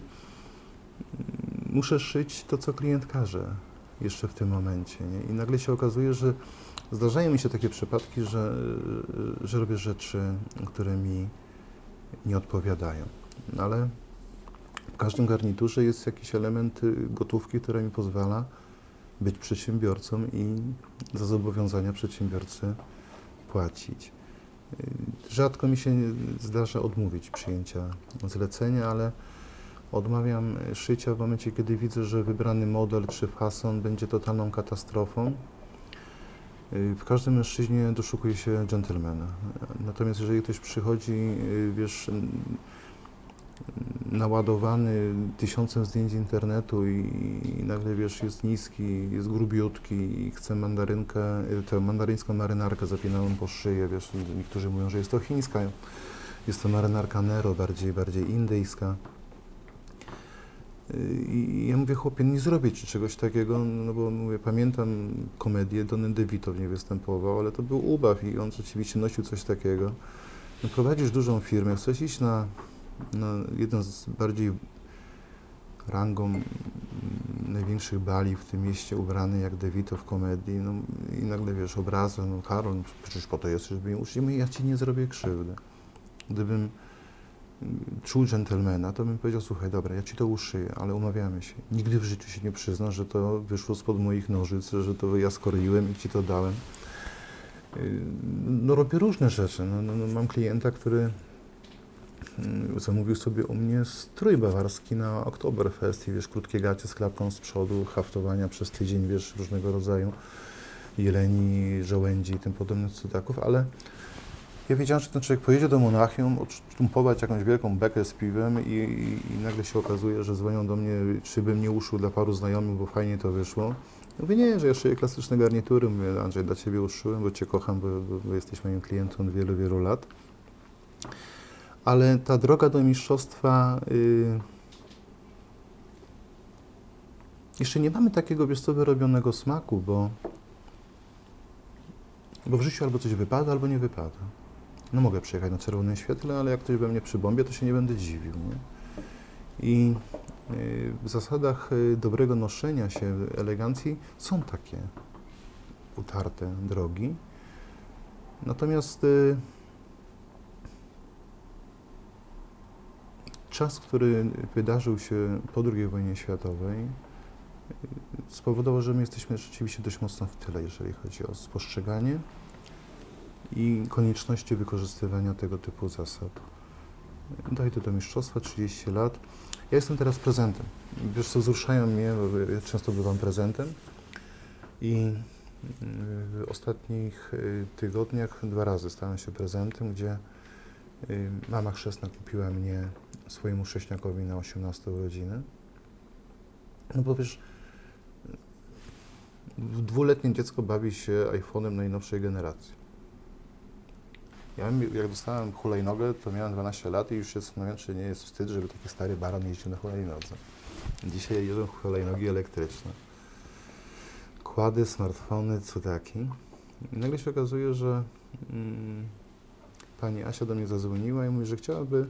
Muszę szyć to, co klient każe jeszcze w tym momencie. Nie? I nagle się okazuje, że zdarzają mi się takie przypadki, że, że robię rzeczy, które mi nie odpowiadają. No ale w każdym garniturze jest jakiś element gotówki, który mi pozwala być przedsiębiorcą i za zobowiązania przedsiębiorcy płacić. Rzadko mi się zdarza odmówić przyjęcia zlecenia, ale Odmawiam szycia w momencie, kiedy widzę, że wybrany model czy fason będzie totalną katastrofą. Y, w każdym mężczyźnie doszukuje się dżentelmena. Natomiast jeżeli ktoś przychodzi, y, wiesz, naładowany tysiącem zdjęć internetu i, i, nagle, wiesz, jest niski, jest grubiutki i chce mandarynkę, y, tę mandaryńską marynarkę zapinaną po szyję, wiesz, niektórzy mówią, że jest to chińska, jest to marynarka Nero, bardziej, bardziej indyjska. I ja mówię, chłopie, nie zrobię ci czegoś takiego, no bo mówię, pamiętam komedię, Donny DeVito w niej występował, ale to był ubaw i on rzeczywiście nosił coś takiego. No, prowadzisz dużą firmę, chcesz iść na, na jeden z bardziej rangą największych bali w tym mieście ubrany jak DeVito w komedii, no i nagle wiesz, obraza, no Karol, przecież po to jesteś, żeby mnie uczyć, ja ci nie zrobię krzywdy. Gdybym czuł dżentelmena, to bym powiedział, słuchaj, dobra, ja ci to uszyję, ale umawiamy się. Nigdy w życiu się nie przyzna, że to wyszło spod moich nożyc, że to ja skoroiłem i ci to dałem. Y, no robię różne rzeczy. No, no, no, mam klienta, który mm, zamówił sobie u mnie strój bawarski na Oktoberfest i wiesz, krótkie gacie z klapką z przodu, haftowania przez tydzień, wiesz, różnego rodzaju jeleni, żołędzi i tym podobnych cudaków, ale ja wiedziałem, że ten człowiek pojedzie do Monachium, odsztumpować jakąś wielką bekę z piwem i, i, i, nagle się okazuje, że dzwonią do mnie, czy bym nie uszył dla paru znajomych, bo fajnie to wyszło. Mówię, nie, że ja szyję klasyczne garnitury. Mówię, Andrzej, dla Ciebie uszyłem, bo Cię kocham, bo, bo, bo jesteś moim klientem od wielu, wielu lat. Ale ta droga do mistrzostwa... Yy, jeszcze nie mamy takiego, wiesz co, wyrobionego smaku, bo, bo w życiu albo coś wypada, albo nie wypada no mogę przejechać na czerwonym świetle, ale jak ktoś we mnie przybąbie, to się nie będę dziwił. Nie? I y, w zasadach y, dobrego noszenia się, elegancji są takie utarte drogi. Natomiast y, czas, który wydarzył się po II wojnie światowej, spowodował, że my jesteśmy rzeczywiście dość mocno w tyle, jeżeli chodzi o spostrzeganie i konieczności wykorzystywania tego typu zasad. Dojdę do mistrzostwa, 30 lat. Ja jestem teraz prezentem. Wiesz co, wzruszają mnie, bo ja często bywam prezentem i w ostatnich y, tygodniach dwa razy stałem się prezentem, gdzie y, mama chrzestna kupiła mnie swojemu sześniakowi na 18 urodziny. No bo wiesz, dwuletnie dziecko bawi się iPhone'em najnowszej generacji. Ja jak dostałem hulajnogę, to miałem 12 lat i już się zastanawiam, czy nie jest wstyd, żeby taki stary baran jeździł na hulajnodze. Dzisiaj jeżdżą hulajnogi elektryczne. Kłady, smartfony, cudaki. I nagle się okazuje, że mm, pani Asia do mnie zadzwoniła i mówi, że chciałaby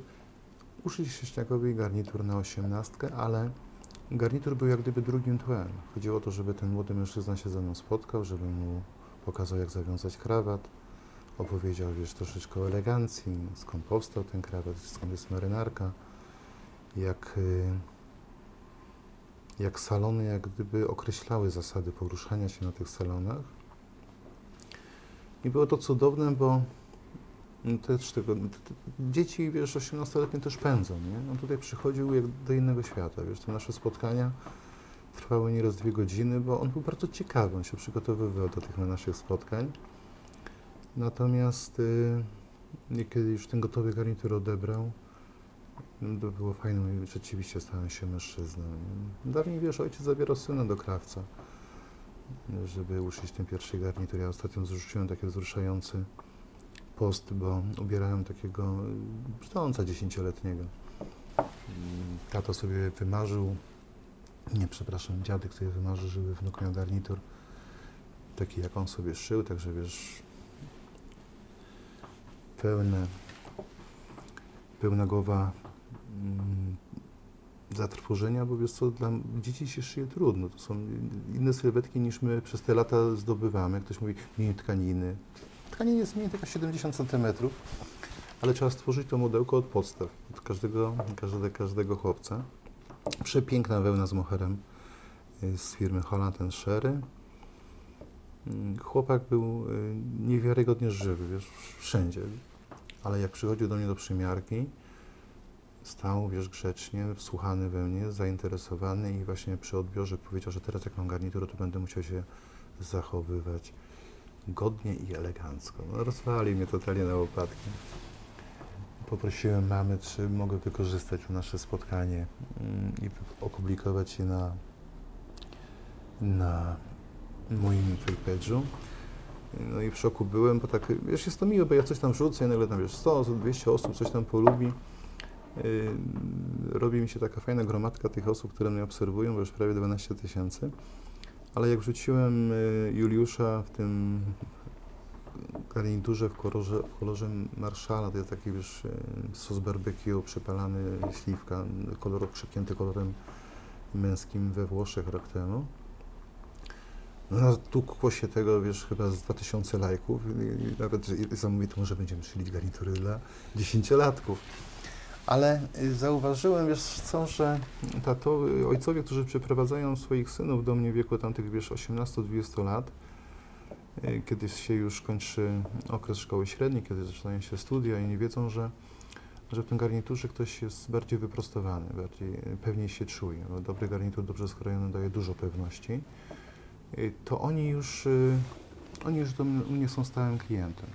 uszyć Sieśniakowi garnitur na osiemnastkę, ale garnitur był jak gdyby drugim tłem. Chodziło o to, żeby ten młody mężczyzna się ze mną spotkał, żeby mu pokazał, jak zawiązać krawat, opowiedział, wiesz, troszeczkę o elegancji, skąd powstał ten krawat, skąd jest marynarka, jak, y, jak salony jak gdyby określały zasady poruszania się na tych salonach. I było to cudowne, bo też tego, dzieci, wiesz, 18-letnie też pędzą, nie? On tutaj przychodził jak do innego świata, wiesz, te nasze spotkania trwały nieraz dwie godziny, bo on był bardzo ciekawy, on się przygotowywał do tych naszych spotkań. Natomiast y, niekiedy już ten gotowy garnitur odebrał, no, to było fajne i rzeczywiście stałem się mężczyzną. Dawniej, wiesz, ojciec zabierał syna do krawca, żeby uszyć ten pierwszy garnitur. Ja ostatnio zrzuciłem taki wzruszający post, bo ubierałem takiego brzdąca dziesięcioletniego. Tato sobie wymarzył, nie przepraszam, dziadek sobie wymarzył, żeby wnuk miał garnitur taki jak on sobie szył, także wiesz, pełne, pełna głowa mm, zatrwożenia, bo wiesz co, dla dzieci się szyje trudno. To są inne sylwetki niż my przez te lata zdobywamy. Ktoś mówi mniej tkaniny. Tkanina jest mniej tylko 70 cm, ale trzeba stworzyć to modełko od podstaw, od każdego, każdego, każdego chłopca. Przepiękna wełna z moherem y, z firmy Holland Sherry. Mm, chłopak był y, niewiarygodnie żywy, wiesz, wszędzie ale jak przychodził do mnie do przymiarki, stał, wiesz, grzecznie, wsłuchany we mnie, zainteresowany i właśnie przy odbiorze powiedział, że teraz jak mam garnitur, to będę musiał się zachowywać godnie i elegancko. No, rozwali mnie totalnie na łopatki. Poprosiłem mamy, czy mogę wykorzystać nasze spotkanie mm, i opublikować je na, na moim fanpage'u. No i w szoku byłem, bo tak, wiesz, jest to miłe, bo ja coś tam wrzucę i nagle tam, wiesz, 100, 200 osób coś tam polubi. Yy, robi mi się taka fajna gromadka tych osób, które mnie obserwują, bo już prawie 12 tysięcy. Ale jak wrzuciłem y, Juliusza w tym garniturze w kolorze, w kolorze marszala, to jest taki, wiesz, y, sos barbecue przepalany, śliwka, kolor przepięty kolorem męskim we Włoszech rok temu no, tukło się tego, wiesz, chyba z 2000 lajków i nawet zamówię, to może będziemy szylić garnitury dla dziesięciolatków. Ale y, zauważyłem, wiesz co, że tato, ojcowie, którzy przeprowadzają swoich synów do mnie w wieku tamtych, wiesz, 18-20 lat, y, kiedy się już kończy okres szkoły średniej, kiedy zaczynają się studia i nie wiedzą, że, że w tym garniturze ktoś jest bardziej wyprostowany, bardziej pewniej się czuje. Dobry garnitur, dobrze skrojony daje dużo pewności. Y, to oni już, y, oni już do mnie są stałym klientem.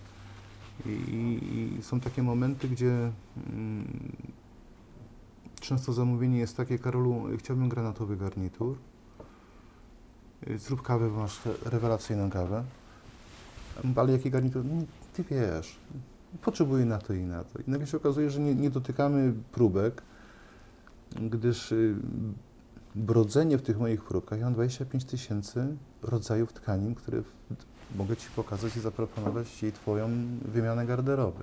I, i, są takie momenty, gdzie mm, często zamówienie jest takie, Karolu, chciałbym granatowy garnitur, y, zrób kawę, bo masz rewelacyjną kawę, ale jaki garnitur? No, ty wiesz, potrzebuję na to i na to. I nagle się okazuje, że nie, nie dotykamy próbek, gdyż brodzenie w tych moich próbkach, ja mam 25 tysięcy rodzajów tkanin, które mogę Ci pokazać i zaproponować Ci Twoją wymianę garderoby.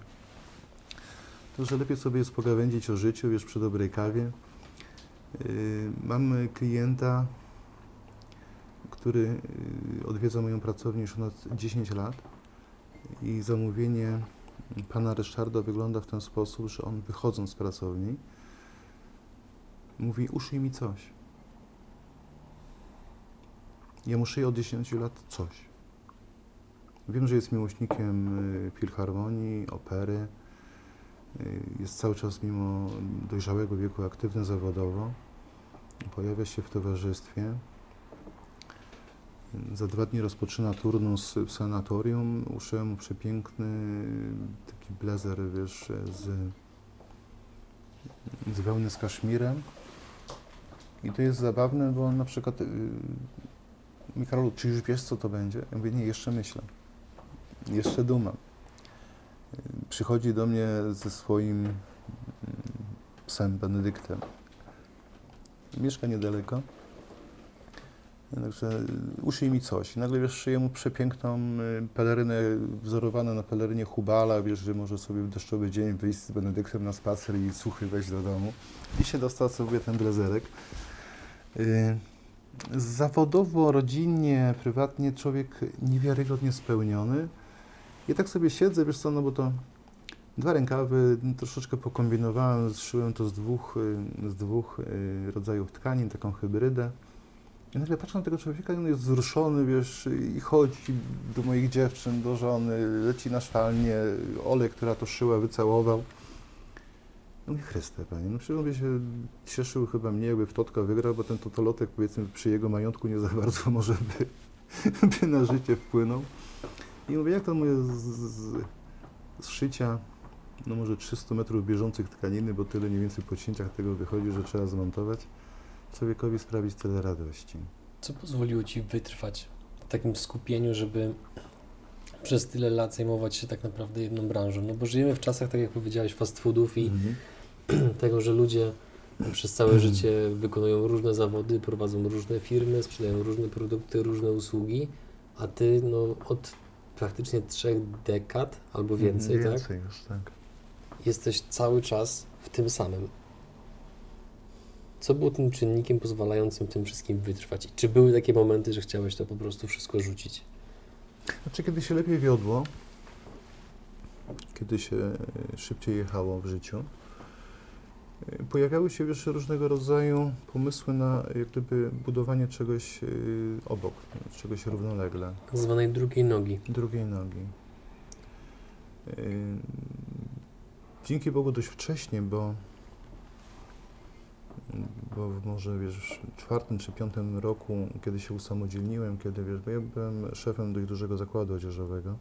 To, że lepiej sobie jest pogawędzić o życiu, wiesz, przy dobrej kawie. Yy, mam klienta, który yy, odwiedza moją pracownię już ponad 10 lat i zamówienie pana Ryszarda wygląda w ten sposób, że on wychodząc z pracowni mówi, uszyj mi coś. Ja muszę jej od 10 lat coś. Wiem, że jest miłośnikiem y, filharmonii, opery. Y, jest cały czas, mimo dojrzałego wieku, aktywny zawodowo. Pojawia się w towarzystwie. Za dwa dni rozpoczyna turnus w sanatorium. Uszyłem mu przepiękny taki blazer, wiesz, z, z wełny z kaszmirem. I to jest zabawne, bo on na przykład yy, mówi, Karolu, czy już wiesz, co to będzie? Ja mówię, nie, jeszcze myślę. Jeszcze dumam. Przychodzi do mnie ze swoim mm, psem Benedyktem. Mieszka niedaleko. Także y, uszyj mi coś. I nagle wiesz, szyję mu przepiękną y, pelerynę wzorowaną na pelerynie Hubala, wiesz, że może sobie w deszczowy dzień wyjść z Benedyktem na spacer i suchy wejść do domu. I się dostał sobie ten blazerek. Y, Zawodowo, rodzinnie, prywatnie człowiek niewiarygodnie spełniony. I tak sobie siedzę, wiesz co, no bo to dwa rękawy, troszeczkę pokombinowałem, zszyłem to z dwóch, y, z dwóch y, rodzajów tkanin, taką hybrydę. I nagle patrzę na tego człowieka on jest wzruszony, wiesz, i chodzi do moich dziewczyn, do żony, leci na szwalnię, Ole, która to szyła, wycałował. No mówię, Chryste, panie, no przecież on by się cieszył chyba mnie, jakby w Totka wygrał, bo ten totolotek, powiedzmy, przy jego majątku nie za bardzo może by, by na życie wpłynął. I mówię, jak to moje z, z, z szycia, no może 300 metrów bieżących tkaniny, bo tyle mniej więcej po cięciach tego wychodzi, że trzeba zmontować, człowiekowi sprawić tyle radości. Co pozwoliło Ci wytrwać w takim skupieniu, żeby przez tyle lat zajmować się tak naprawdę jedną branżą? No bo żyjemy w czasach, tak jak powiedziałeś, fast foodów i Mhm. tego, że ludzie przez całe życie wykonują różne zawody, prowadzą różne firmy, sprzedają różne produkty, różne usługi, a Ty no, od praktycznie trzech dekad albo więcej, tak? Więcej już, tak. Jesteś cały czas w tym samym. Co było tym czynnikiem pozwalającym tym wszystkim wytrwać? I czy były takie momenty, że chciałeś to po prostu wszystko rzucić? Znaczy, kiedy się lepiej wiodło, kiedy się szybciej jechało w życiu, pojawiały się wiesz, różnego rodzaju pomysły na jak gdyby budowanie czegoś e, obok, czegoś równolegle, Tak zwanej drugiej nogi. drugiej nogi. E, Dzięki Bogu dość wcześnie, bo, bo może wiesz, w czwartym czy piątym roku, kiedy się usamodzielniłem, kiedy wiesz, bo ja byłem szefem dość dużego zakładu odzieżowego,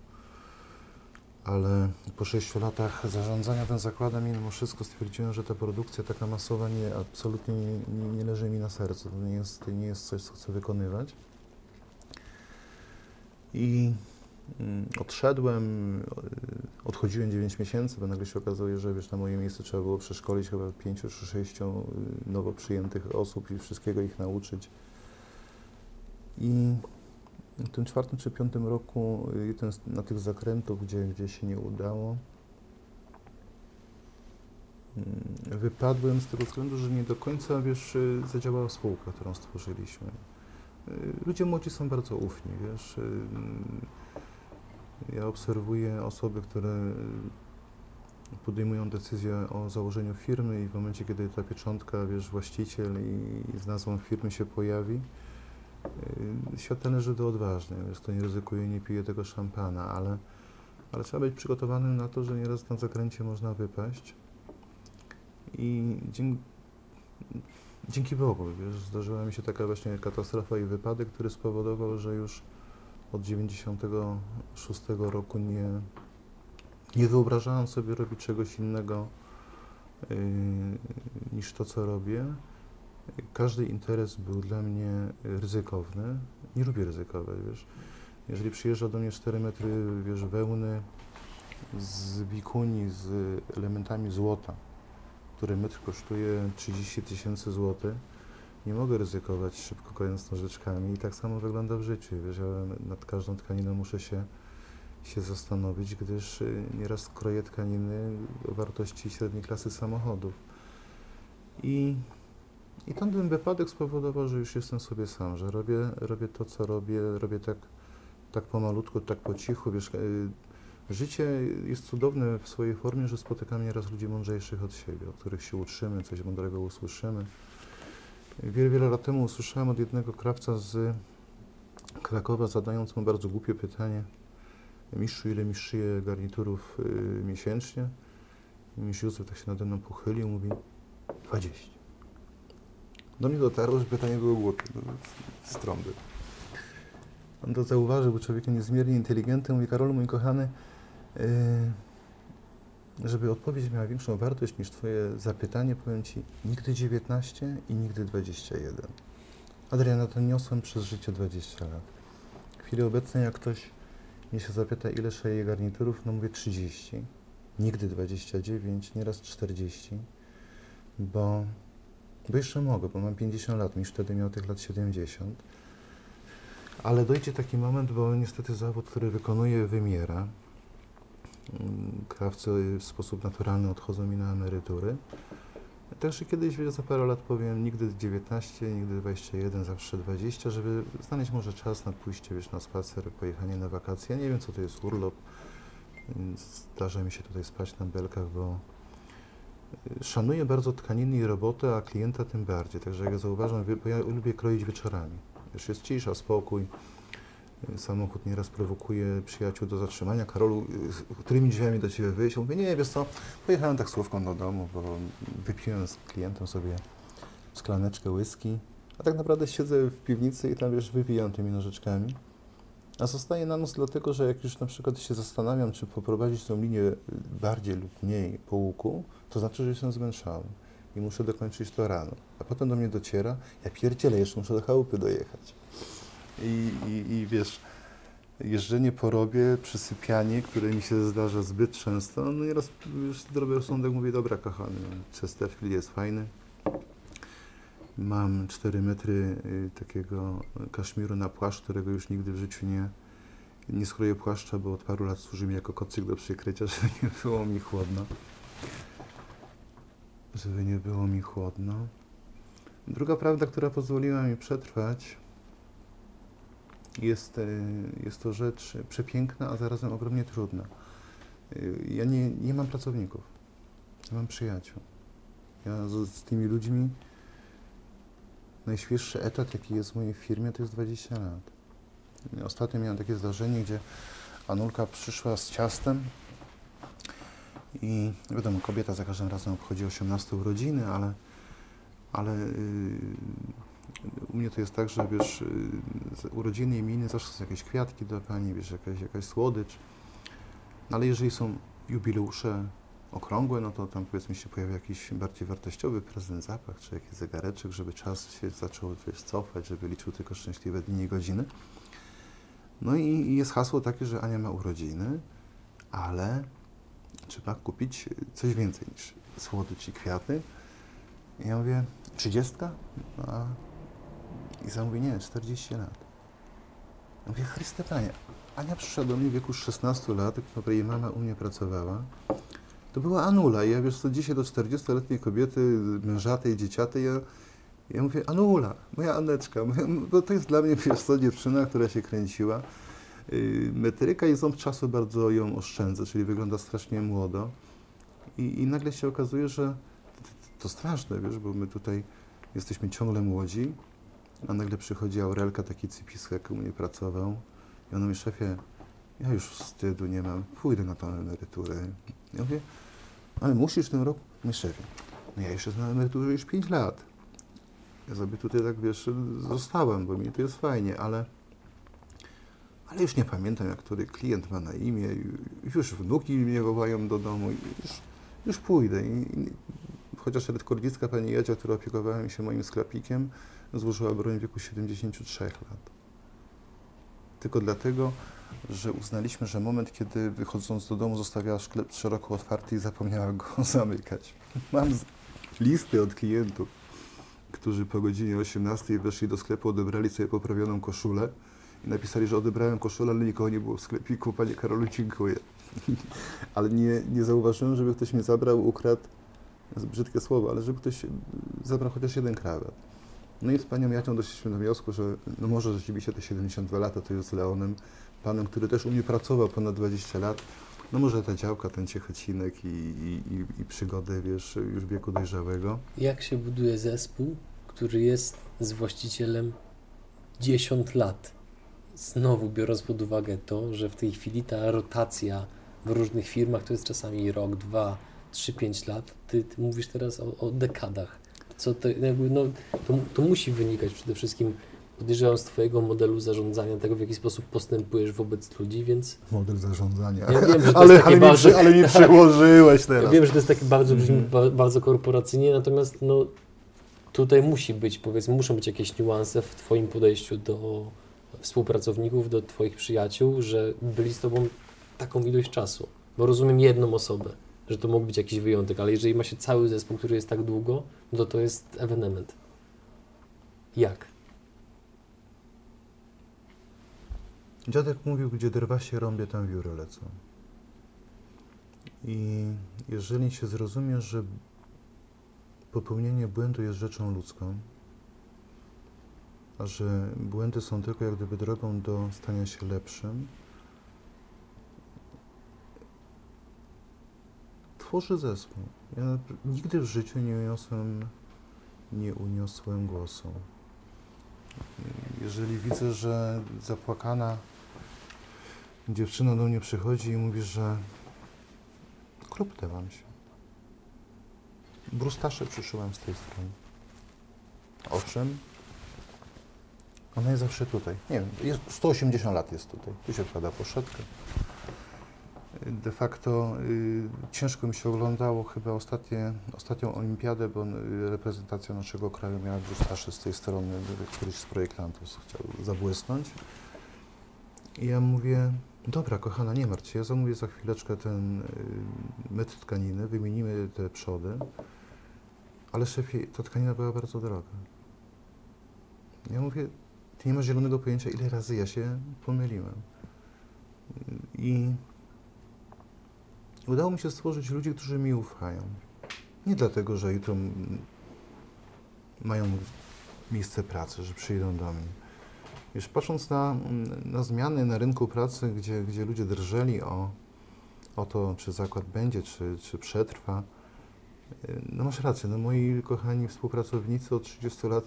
ale po sześciu latach zarządzania tym zakładem mimo wszystko stwierdziłem, że ta produkcja taka masowa nie, absolutnie nie, nie, leży mi na sercu, to nie jest, nie jest coś, co chcę wykonywać. I mm, odszedłem, y, odchodziłem 9 miesięcy, bo nagle się okazuje, że wiesz, na moje miejsce trzeba było przeszkolić chyba 5 czy 6 nowo przyjętych osób i wszystkiego ich nauczyć. I w tym czwartym czy piątym roku y, jeden z, na tych zakrętów, gdzie, gdzie się nie udało, mm, wypadłem z tego względu, że nie do końca, wiesz, y, zadziałała spółka, którą stworzyliśmy. Y, Ludzie młodzi są bardzo ufni, wiesz. y, Ja obserwuję osoby, które y, podejmują decyzję o założeniu firmy i w momencie, kiedy ta pieczątka, wiesz, właściciel i, i z nazwą firmy się pojawi, y, świat należy do odważnych, wiesz, kto nie ryzykuje, nie pije tego szampana, ale, ale trzeba być przygotowanym na to, że nieraz na zakręcie można wypaść. I dzięki, dzięki Bogu, wiesz, zdarzyła mi się taka właśnie katastrofa i wypadek, który spowodował, że już od 96 roku nie, nie wyobrażałem sobie robić czegoś innego yy, niż to, co robię. Każdy interes był dla mnie ryzykowny. Nie lubię ryzykować, wiesz. Jeżeli przyjeżdża do mnie 4 metry, wiesz, wełny z wikuni, z elementami złota, który metr kosztuje 30 tysięcy złotych, nie mogę ryzykować szybko kojąc nożyczkami i tak samo wygląda w życiu. Wiesz, ja nad każdą tkaniną muszę się, się zastanowić, gdyż y, nieraz kroję tkaniny o wartości średniej klasy samochodów. I, i tamten wypadek spowodował, że już jestem sobie sam, że robię, robię to, co robię, robię tak, tak pomalutku, tak po cichu. Wiesz, y, życie jest cudowne w swojej formie, że spotykam nieraz ludzi mądrzejszych od siebie, od których się uczymy, coś mądrego usłyszymy. Wiele, wiele lat temu usłyszałem od jednego krawca z Krakowa, zadając mu bardzo głupie pytanie. Mistrzu, ile mi szyje garniturów y, miesięcznie? I mistrz Józef tak się nade mną pochylił, mówi 20. Do mnie dotarło, że pytanie było głupie, no, z trąby. On to zauważył, był człowiekiem niezmiernie inteligentnym. Mówi, Karolu, mój kochany, y, żeby odpowiedź miała większą wartość niż Twoje zapytanie, powiem Ci nigdy 19 i nigdy 21. Adriana, to niosłem przez życie 20 lat. W chwili obecnej, jak ktoś mnie się zapyta, ile szeje garniturów, no mówię 30. Nigdy 29, nieraz 40, bo, bo jeszcze mogę, bo mam 50 lat, mi wtedy miał tych lat 70. Ale dojdzie taki moment, bo niestety zawód, który wykonuję, wymiera. Krawcy w sposób naturalny odchodzą mi na emerytury. Także kiedyś za parę lat powiem nigdy 19, nigdy 21, zawsze 20, żeby znaleźć może czas na pójście wiesz, na spacer, pojechanie na wakacje. Nie wiem co to jest urlop. Zdarza mi się tutaj spać na belkach, bo szanuję bardzo tkaniny i robotę, a klienta tym bardziej. Także jak ja zauważam, bo ja lubię kroić wieczorami. Już jest cisza, spokój. Samochód nieraz prowokuje przyjaciół do zatrzymania. Karolu, którymi drzwiami do Ciebie wyjść? Mówię, nie, wiesz co, pojechałem taksówką do domu, bo wypiłem z klientem sobie szklaneczkę whisky, a tak naprawdę siedzę w piwnicy i tam, wiesz, wywijam tymi nożyczkami. A zostaje na noc dlatego, że jak już na przykład się zastanawiam, czy poprowadzić tą linię bardziej lub mniej po łuku, to znaczy, że jestem zmęczony i muszę dokończyć to rano. A potem do mnie dociera, ja pierdzielę, jeszcze muszę do chałupy dojechać i, i, i wiesz, jeżdżenie po robie, przysypianie, które mi się zdarza zbyt często, no nieraz już zdrowy rozsądek mówię, dobra kochany, Chesterfield jest fajny, mam 4 metry y, takiego kaszmiru na płaszcz, którego już nigdy w życiu nie, nie skroję płaszcza, bo od paru lat służy mi jako kocyk do przykrycia, żeby nie było mi chłodno. Żeby nie było mi chłodno. Druga prawda, która pozwoliła mi przetrwać, jest, e, jest to rzecz przepiękna, a zarazem ogromnie trudna. E, ja nie, nie mam pracowników, ja mam przyjaciół. Ja z, z tymi ludźmi, najświeższy etat, jaki jest w mojej firmie, to jest 20 lat. Ostatnio miałem takie zdarzenie, gdzie Anulka przyszła z ciastem i wiadomo, kobieta za każdym razem obchodzi 18 urodziny, ale, ale yy, u mnie to jest tak, że wiesz, y, urodziny, imieniny zawsze są jakieś kwiatki dla pani, wiesz, jakaś, jakaś słodycz. No ale jeżeli są jubileusze okrągłe, no to tam powiedzmy się pojawia jakiś bardziej wartościowy prezent, zapach, czy jakiś zegareczek, żeby czas się zaczął wiesz, cofać, żeby liczył tylko szczęśliwe dni i godziny. No i, i jest hasło takie, że Ania ma urodziny, ale trzeba kupić coś więcej niż słodycz i kwiaty. I ja mówię, trzydziestka? No, a i zamówi, nie, 40 lat. Ja mówię, Chryste Panie, Ania przyszła do mnie w wieku 16 lat, która jej mama u mnie pracowała. To była Anula. I ja wiesz co, dzisiaj do 40-letniej kobiety, mężatej, dzieciatej, ja, ja mówię, Anula, moja Aneczka, bo to jest dla mnie, wiesz dziewczyna, która się kręciła. Yy, metryka i ząb czasu bardzo ją oszczędza, czyli wygląda strasznie młodo. I, i nagle się okazuje, że to, straszne, wiesz, bo my tutaj jesteśmy ciągle młodzi, a nagle przychodzi Aurelka, taki cypis, jak u mnie pracował. I on mówi, szefie, ja już wstydu nie mam, pójdę na tą emeryturę. Ja mówię, ale musisz w tym roku? Nie, szefie, no ja jeszcze na emeryturze już 5 lat. Ja sobie tutaj tak, wiesz, zostałem, bo mi to jest fajnie, ale, ale już nie pamiętam, jak który klient ma na imię. Już wnuki mnie wołają do domu. Już, już pójdę. I, chociaż redkordzicka pani Jadzia, która opiekowała się moim sklepikiem, złożyła broń w wieku 73 lat. Tylko dlatego, że uznaliśmy, że moment, kiedy wychodząc do domu zostawiała sklep szeroko otwarty i zapomniała go zamykać. Mam listy od klientów, którzy po godzinie 18 weszli do sklepu, odebrali sobie poprawioną koszulę i napisali, że odebrałem koszulę, ale nikogo nie było w sklepiku. Panie Karolu, dziękuję. ale nie, nie zauważyłem, żeby ktoś mnie zabrał, ukradł, brzydkie słowo, ale żeby ktoś zabrał chociaż jeden krawat. No i z panią Jacią doszliśmy do wniosku, że no może rzeczywiście te 72 lata to jest Leonem, panem, który też u mnie pracował ponad 20 lat. No może ta działka, ten ciechocinek i, i, i przygody, wiesz, już wieku dojrzałego. Jak się buduje zespół, który jest z właścicielem 10 lat? Znowu biorąc pod uwagę to, że w tej chwili ta rotacja w różnych firmach to jest czasami rok, dwa, trzy, pięć lat. Ty, ty mówisz teraz o, o dekadach co to, jakby, no, to, to musi wynikać przede wszystkim podejrzewam z Twojego modelu zarządzania, tego w jaki sposób postępujesz wobec ludzi, więc Model zarządzania. Ja wiem, że to ale, jest ale, bardzo- mi, ale mi tak. przełożyłeś teraz. ja wiem, że to jest takie bardzo, ba- bardzo korporacyjnie, natomiast no, tutaj musi być, powiedzmy, muszą być jakieś niuanse w Twoim podejściu do współpracowników, do Twoich przyjaciół, że byli z Tobą taką ilość czasu. Bo rozumiem jedną osobę, że to mógł być jakiś wyjątek, ale jeżeli ma się cały zespół, który jest tak długo, no to to jest ewenement. Jak? Dziadek mówił, gdzie drwa się rąbie, tam wióry lecą. I jeżeli się zrozumie, że popełnienie błędu jest rzeczą ludzką, że błędy są tylko jak gdyby drogą do stania się lepszym, tworzy zespół. Ja nigdy w życiu nie uniosłem, nie uniosłem głosu. Jeżeli widzę, że zapłakana dziewczyna do mnie przychodzi i mówi, że klupnę wam się. Brustasze przyszyłem z tej strony. Owszem, ona jest zawsze tutaj. Nie wiem, jest 180 lat jest tutaj. Tu się wkłada poszetkę. De facto y, ciężko mi się oglądało chyba ostatnie, ostatnią olimpiadę, bo y, reprezentacja naszego kraju miała brustasze z tej strony, y, któryś z projektantów chciał zabłysnąć. I ja mówię, dobra kochana, nie martw się, ja zamówię za chwileczkę ten y, metr tkaniny, wymienimy te przody, ale szefie, ta tkanina była bardzo droga. Ja mówię, ty nie masz zielonego pojęcia, ile razy ja się pomyliłem. I udało mi się stworzyć ludzi, którzy mi ufają. Nie dlatego, że jutro mają miejsce pracy, że przyjdą do mnie. Wiesz, patrząc na, na zmiany na rynku pracy, gdzie, gdzie ludzie drżeli o, o to, czy zakład będzie, czy, czy przetrwa, y, no masz rację, no moi kochani współpracownicy od 30 lat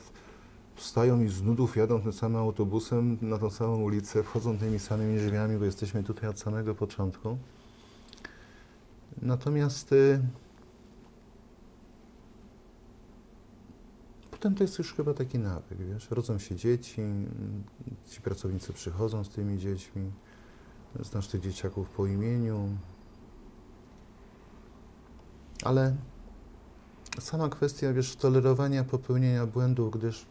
wstają i z nudów jadą tym samym autobusem na tą samą ulicę, wchodzą tymi samymi drzwiami, bo jesteśmy tutaj od samego początku. Natomiast y, potem to jest już chyba taki nawyk, wiesz, rodzą się dzieci, ci pracownicy przychodzą z tymi dziećmi, znasz tych dzieciaków po imieniu, ale sama kwestia, wiesz, tolerowania popełnienia błędów, gdyż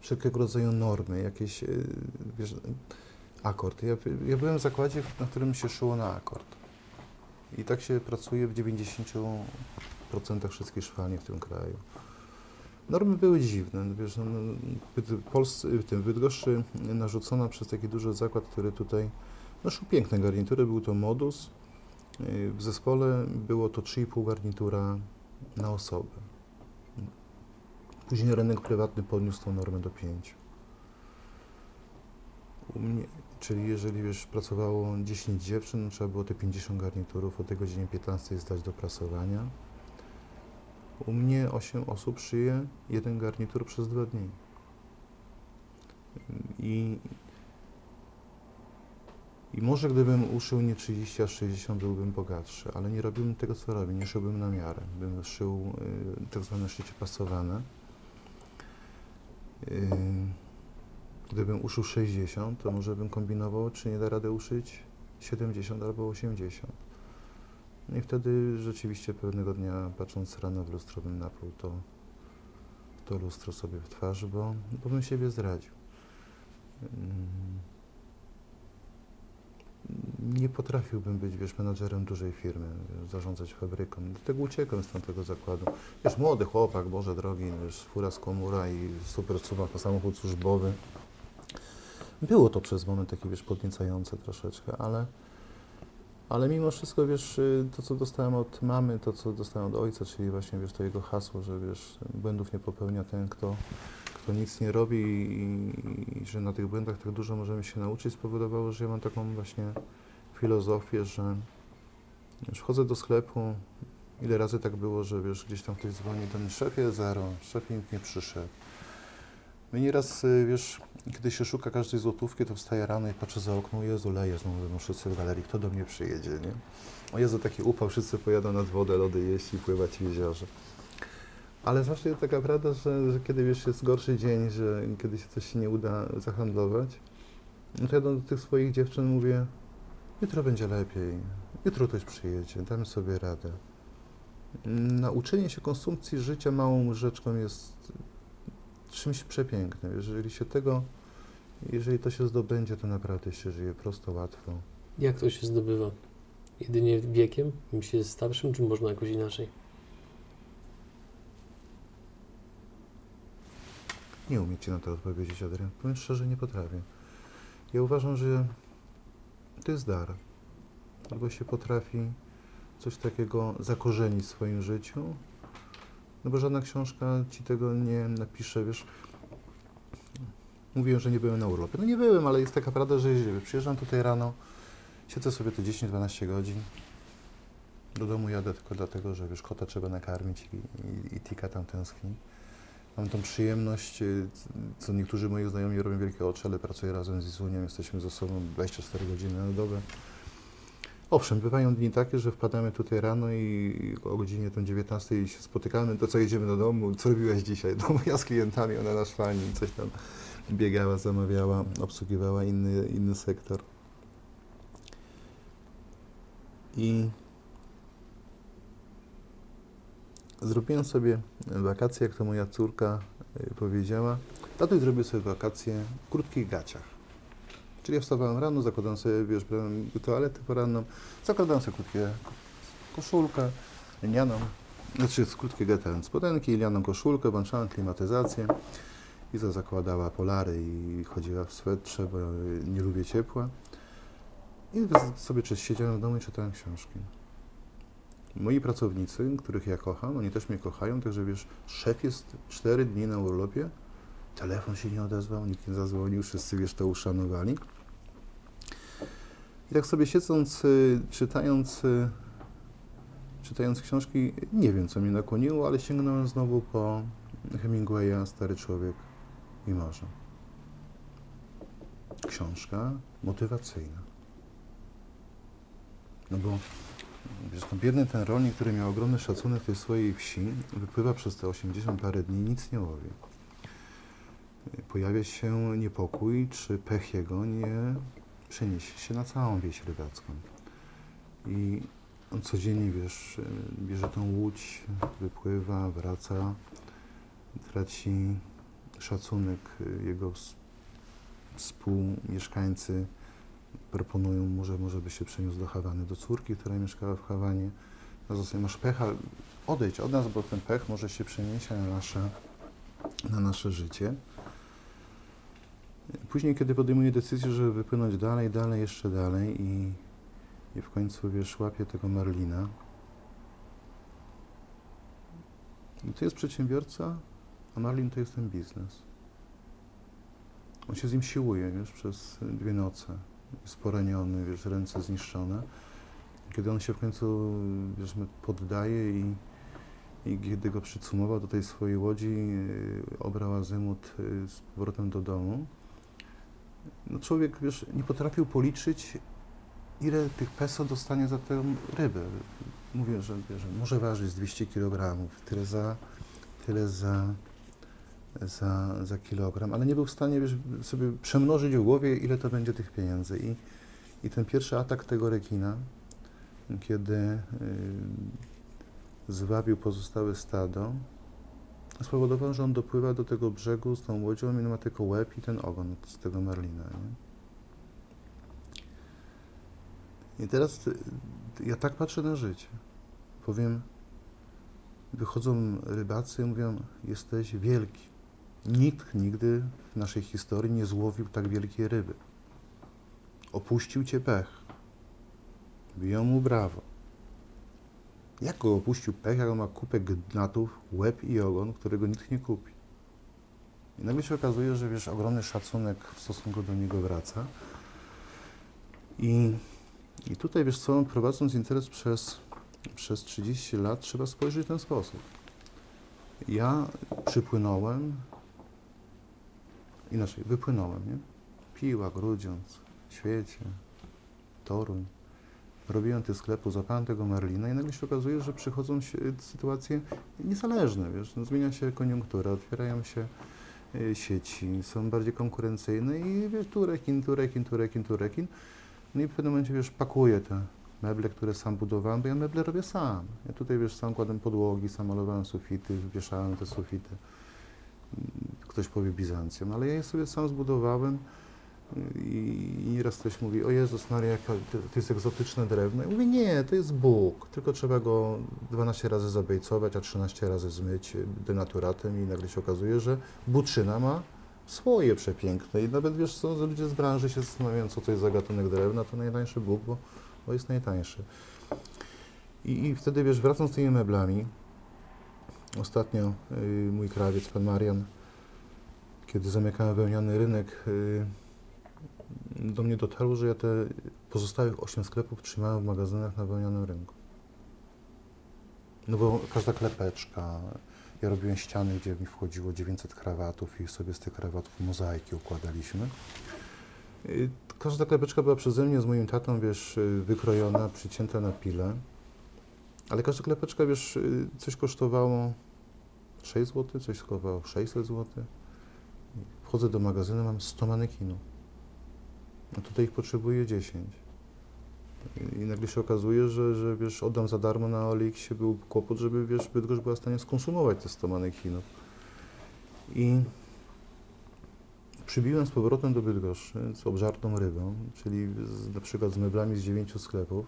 wszelkiego rodzaju normy, jakieś, y, wiesz, akord. Ja, ja byłem w zakładzie, na którym się szyło na akord. I tak się pracuje w 90% wszystkich szwalni w tym kraju. Normy były dziwne. no Wiesz, no, no, Polscy, w tym Bydgoszczy narzucona przez taki duży zakład, który tutaj nosił piękne garnitury. Był to modus. Y, W zespole było to 3,5 garnitura na osobę. Później rynek prywatny podniósł tą normę do 5. U mnie, czyli jeżeli wiesz, pracowało 10 dziewczyn, trzeba było te 50 garniturów o tej godzinie 15 zdać do prasowania. U mnie 8 osób szyje jeden garnitur przez dwa dni. I, I może gdybym uszył nie 30, a 60, byłbym bogatszy, ale nie robiłbym tego, co robię, nie szyłbym na miarę. Bym szył y, tak zwane szycie pasowane. Y, Gdybym uszył 60, to może bym kombinował, czy nie da rady uszyć 70 albo 80. No i wtedy rzeczywiście pewnego dnia, patrząc rano w lustro, bym napluł to, to lustro sobie w twarz, bo, bo bym siebie zdradził. Nie potrafiłbym być, wiesz, menadżerem dużej firmy, zarządzać fabryką. Dlatego uciekłem z tamtego zakładu. Wiesz, młody chłopak, Boże drogi, wiesz, fura z komura i super suwa, samochód służbowy. Było to przez moment takie, wiesz, podniecające troszeczkę, ale, ale mimo wszystko, wiesz, y, to, co dostałem od mamy, to, co dostałem od ojca, czyli właśnie, wiesz, to jego hasło, że, wiesz, błędów nie popełnia ten, kto, kto nic nie robi i, i że na tych błędach tak dużo możemy się nauczyć, spowodowało, że ja mam taką właśnie filozofię, że już wchodzę do sklepu, ile razy tak było, że, wiesz, gdzieś tam ktoś dzwoni do mnie, szefie zero, szefie nikt nie przyszedł. My nieraz, y, wiesz, kiedy się szuka każdej złotówki, to wstaję rano i patrzę za okno, Jezu, leje znowu będą wszyscy w galerii, kto do mnie przyjedzie, nie? O Jezu, taki upał, wszyscy pojadą nad wodę, lody jeść i pływać w jeziorze. Ale zawsze jest taka prawda, że, że kiedy wiesz, jest gorszy dzień, że kiedy się coś nie uda zahandlować, no to ja do tych swoich dziewczyn mówię, jutro będzie lepiej, jutro ktoś przyjedzie, damy sobie radę. Nauczenie się konsumpcji życia małą rzeczką jest czymś przepięknym. Jeżeli się tego, jeżeli to się zdobędzie, to naprawdę się żyje prosto, łatwo. Jak to się zdobywa? Jedynie wiekiem? Im się jest starszym, czy można jakoś inaczej? Nie umiem Ci na to odpowiedzieć, Adrian. Powiem szczerze, nie potrafię. Ja uważam, że to jest dar. Albo się potrafi coś takiego zakorzenić w swoim życiu, no bo żadna książka Ci tego nie napisze, wiesz. Mówiłem, że nie byłem na urlopie. No nie byłem, ale jest taka prawda, że źle. Przyjeżdżam tutaj rano, siedzę sobie te 10-12 godzin, do domu jadę tylko dlatego, że wiesz, kota trzeba nakarmić i, i, i tika tam tęskni. Mam tą przyjemność, y, co niektórzy moi znajomi robią wielkie oczy, ale pracuję razem z Izunią, jesteśmy ze sobą 24 godziny na dobę. Owszem, bywają dni takie, że wpadamy tutaj rano i o godzinie tam 19 się spotykamy, to co jedziemy do domu, co robiłaś dzisiaj? No ja z klientami, ona na szwani, coś tam biegała, zamawiała, obsługiwała inny, inny sektor. I zrobiłem sobie wakacje, jak to moja córka y, powiedziała. Tatuś zrobił sobie wakacje w krótkich gaciach. Czyli ja wstawałem rano, zakładałem sobie, wiesz, brałem toaletę poranną, zakładałem sobie krótkie koszulkę, linianą, znaczy krótkie ten, spodenki, linianą koszulkę, włączałem klimatyzację. Iza zakładała polary i chodziła w swetrze, bo nie lubię ciepła. I sobie siedziałem w domu i czytałem książki. Moi pracownicy, których ja kocham, oni też mnie kochają, także wiesz, szef jest cztery dni na urlopie, telefon się nie odezwał, nikt nie zadzwonił, wszyscy wiesz, to uszanowali. I tak sobie siedząc, y, czytając, y, czytając książki, nie wiem, co mnie nakłoniło, ale sięgnąłem znowu po Hemingwaya, Stary Człowiek i Morze. Książka motywacyjna. No bo No biedny ten rolnik, który miał ogromny szacunek tej swojej wsi, wypływa przez te 80 parę dni, nic nie łowi. Pojawia się niepokój, czy pech jego nie przeniesie się na całą wieś rybacką. I on codziennie, wiesz, bierze tą łódź, wypływa, wraca, traci szacunek jego współmieszkańcy, proponują mu, że może by się przeniósł do Hawany, do córki, która mieszkała w Hawanie. No zostaje, masz pecha, odejdź od nas, bo ten pech może się przenieść na nasze, na nasze życie. Później, kiedy podejmuje decyzję, żeby wypłynąć dalej, dalej, jeszcze dalej i, i w końcu, wiesz, łapie tego Marlina. I to jest przedsiębiorca, a Marlin to jest ten biznes. On się z nim siłuje, wiesz, przez dwie noce jest poraniony, wiesz, ręce zniszczone. Kiedy on się w końcu, wiesz, poddaje i, i kiedy go przycumował do tej swojej łodzi, yy, obrał azymut yy, z powrotem do domu, no człowiek, wiesz, nie potrafił policzyć, ile tych peso dostanie za tę rybę. Mówię, że, że może ważyć 200 kg, tyle za, tyle za za, za kilogram, ale nie był w stanie wiesz, sobie przemnożyć w głowie, ile to będzie tych pieniędzy. I, i ten pierwszy atak tego rekina, kiedy y, zwabił pozostałe stado, spowodował, że on dopływa do tego brzegu z tą łodzią i ma tylko łeb i ten ogon z tego marlina. Nie? I teraz y, ja tak patrzę na życie. Powiem, wychodzą rybacy i mówią, jesteś wielki. Nikt nigdy w naszej historii nie złowił tak wielkiej ryby. Opuścił cię pech. Biją mu brawo. Jak go opuścił pech, jak on ma kupę gnatów, łeb i ogon, którego nikt nie kupi. I nagle się okazuje, że wiesz, ogromny szacunek w stosunku do niego wraca. I, i tutaj, wiesz co, prowadząc interes przez, przez 30 lat, trzeba spojrzeć w ten sposób. Ja przypłynąłem Inaczej, wypłynąłem, nie? Piła, Grudziądz, Świecie, Toruń. robiłem tych sklepów, zapałem tego Marlina i nagle się okazuje, że przychodzą się sytuacje niezależne, wiesz, no, zmienia się koniunktura, otwierają się y, sieci, są bardziej konkurencyjne i wiesz, tu rekin, tu rekin, tu rekin, tu rekin. No i w pewnym momencie, wiesz, pakuję te meble, które sam budowałem, bo ja meble robię sam. Ja tutaj, wiesz, sam kładłem podłogi, sam malowałem sufity, wieszałem te sufity. Ktoś powie Bizancjum, ale ja je sobie sam zbudowałem i, i nieraz ktoś mówi, o Jezus Maria, to, jest egzotyczne drewno. I mówię, nie, to jest Bóg, tylko trzeba go 12 razy zabejcować, a 13 razy zmyć denaturatem i nagle się okazuje, że buczyna ma swoje przepiękne i nawet, wiesz co, ludzie z branży się zastanawiają, co to jest za gatunek drewna, to najtańszy Bóg, bo, bo jest najtańszy. I, I wtedy, wiesz, wracam z tymi meblami. Ostatnio y, mój krawiec, pan Marian, kiedy zamykałem wełniany rynek, y, do mnie dotarło, że ja te pozostałych 8 sklepów trzymałem w magazynach na wełnianym rynku. No bo każda klepeczka, ja robiłem ściany, gdzie mi wchodziło 900 krawatów i sobie z tych krawatów mozaiki układaliśmy. Y, każda klepeczka była przeze mnie z moim tatą, wiesz, wykrojona, przycięta na pile. Ale każda klepeczka, wiesz, y, coś kosztowało 6 zł, coś kosztowało 600 zł. Wchodzę do magazynu, mam 100 manekinów. A tutaj ich potrzebuję 10. I nagle się okazuje, że, że wiesz, oddam za darmo na OLX był kłopot, żeby wiesz, Bydgoszcz była w stanie skonsumować te 100 manekinów. I przybiłem z powrotem do Bydgoszczy z obżartą rybą, czyli z, na przykład z meblami z dziewięciu sklepów,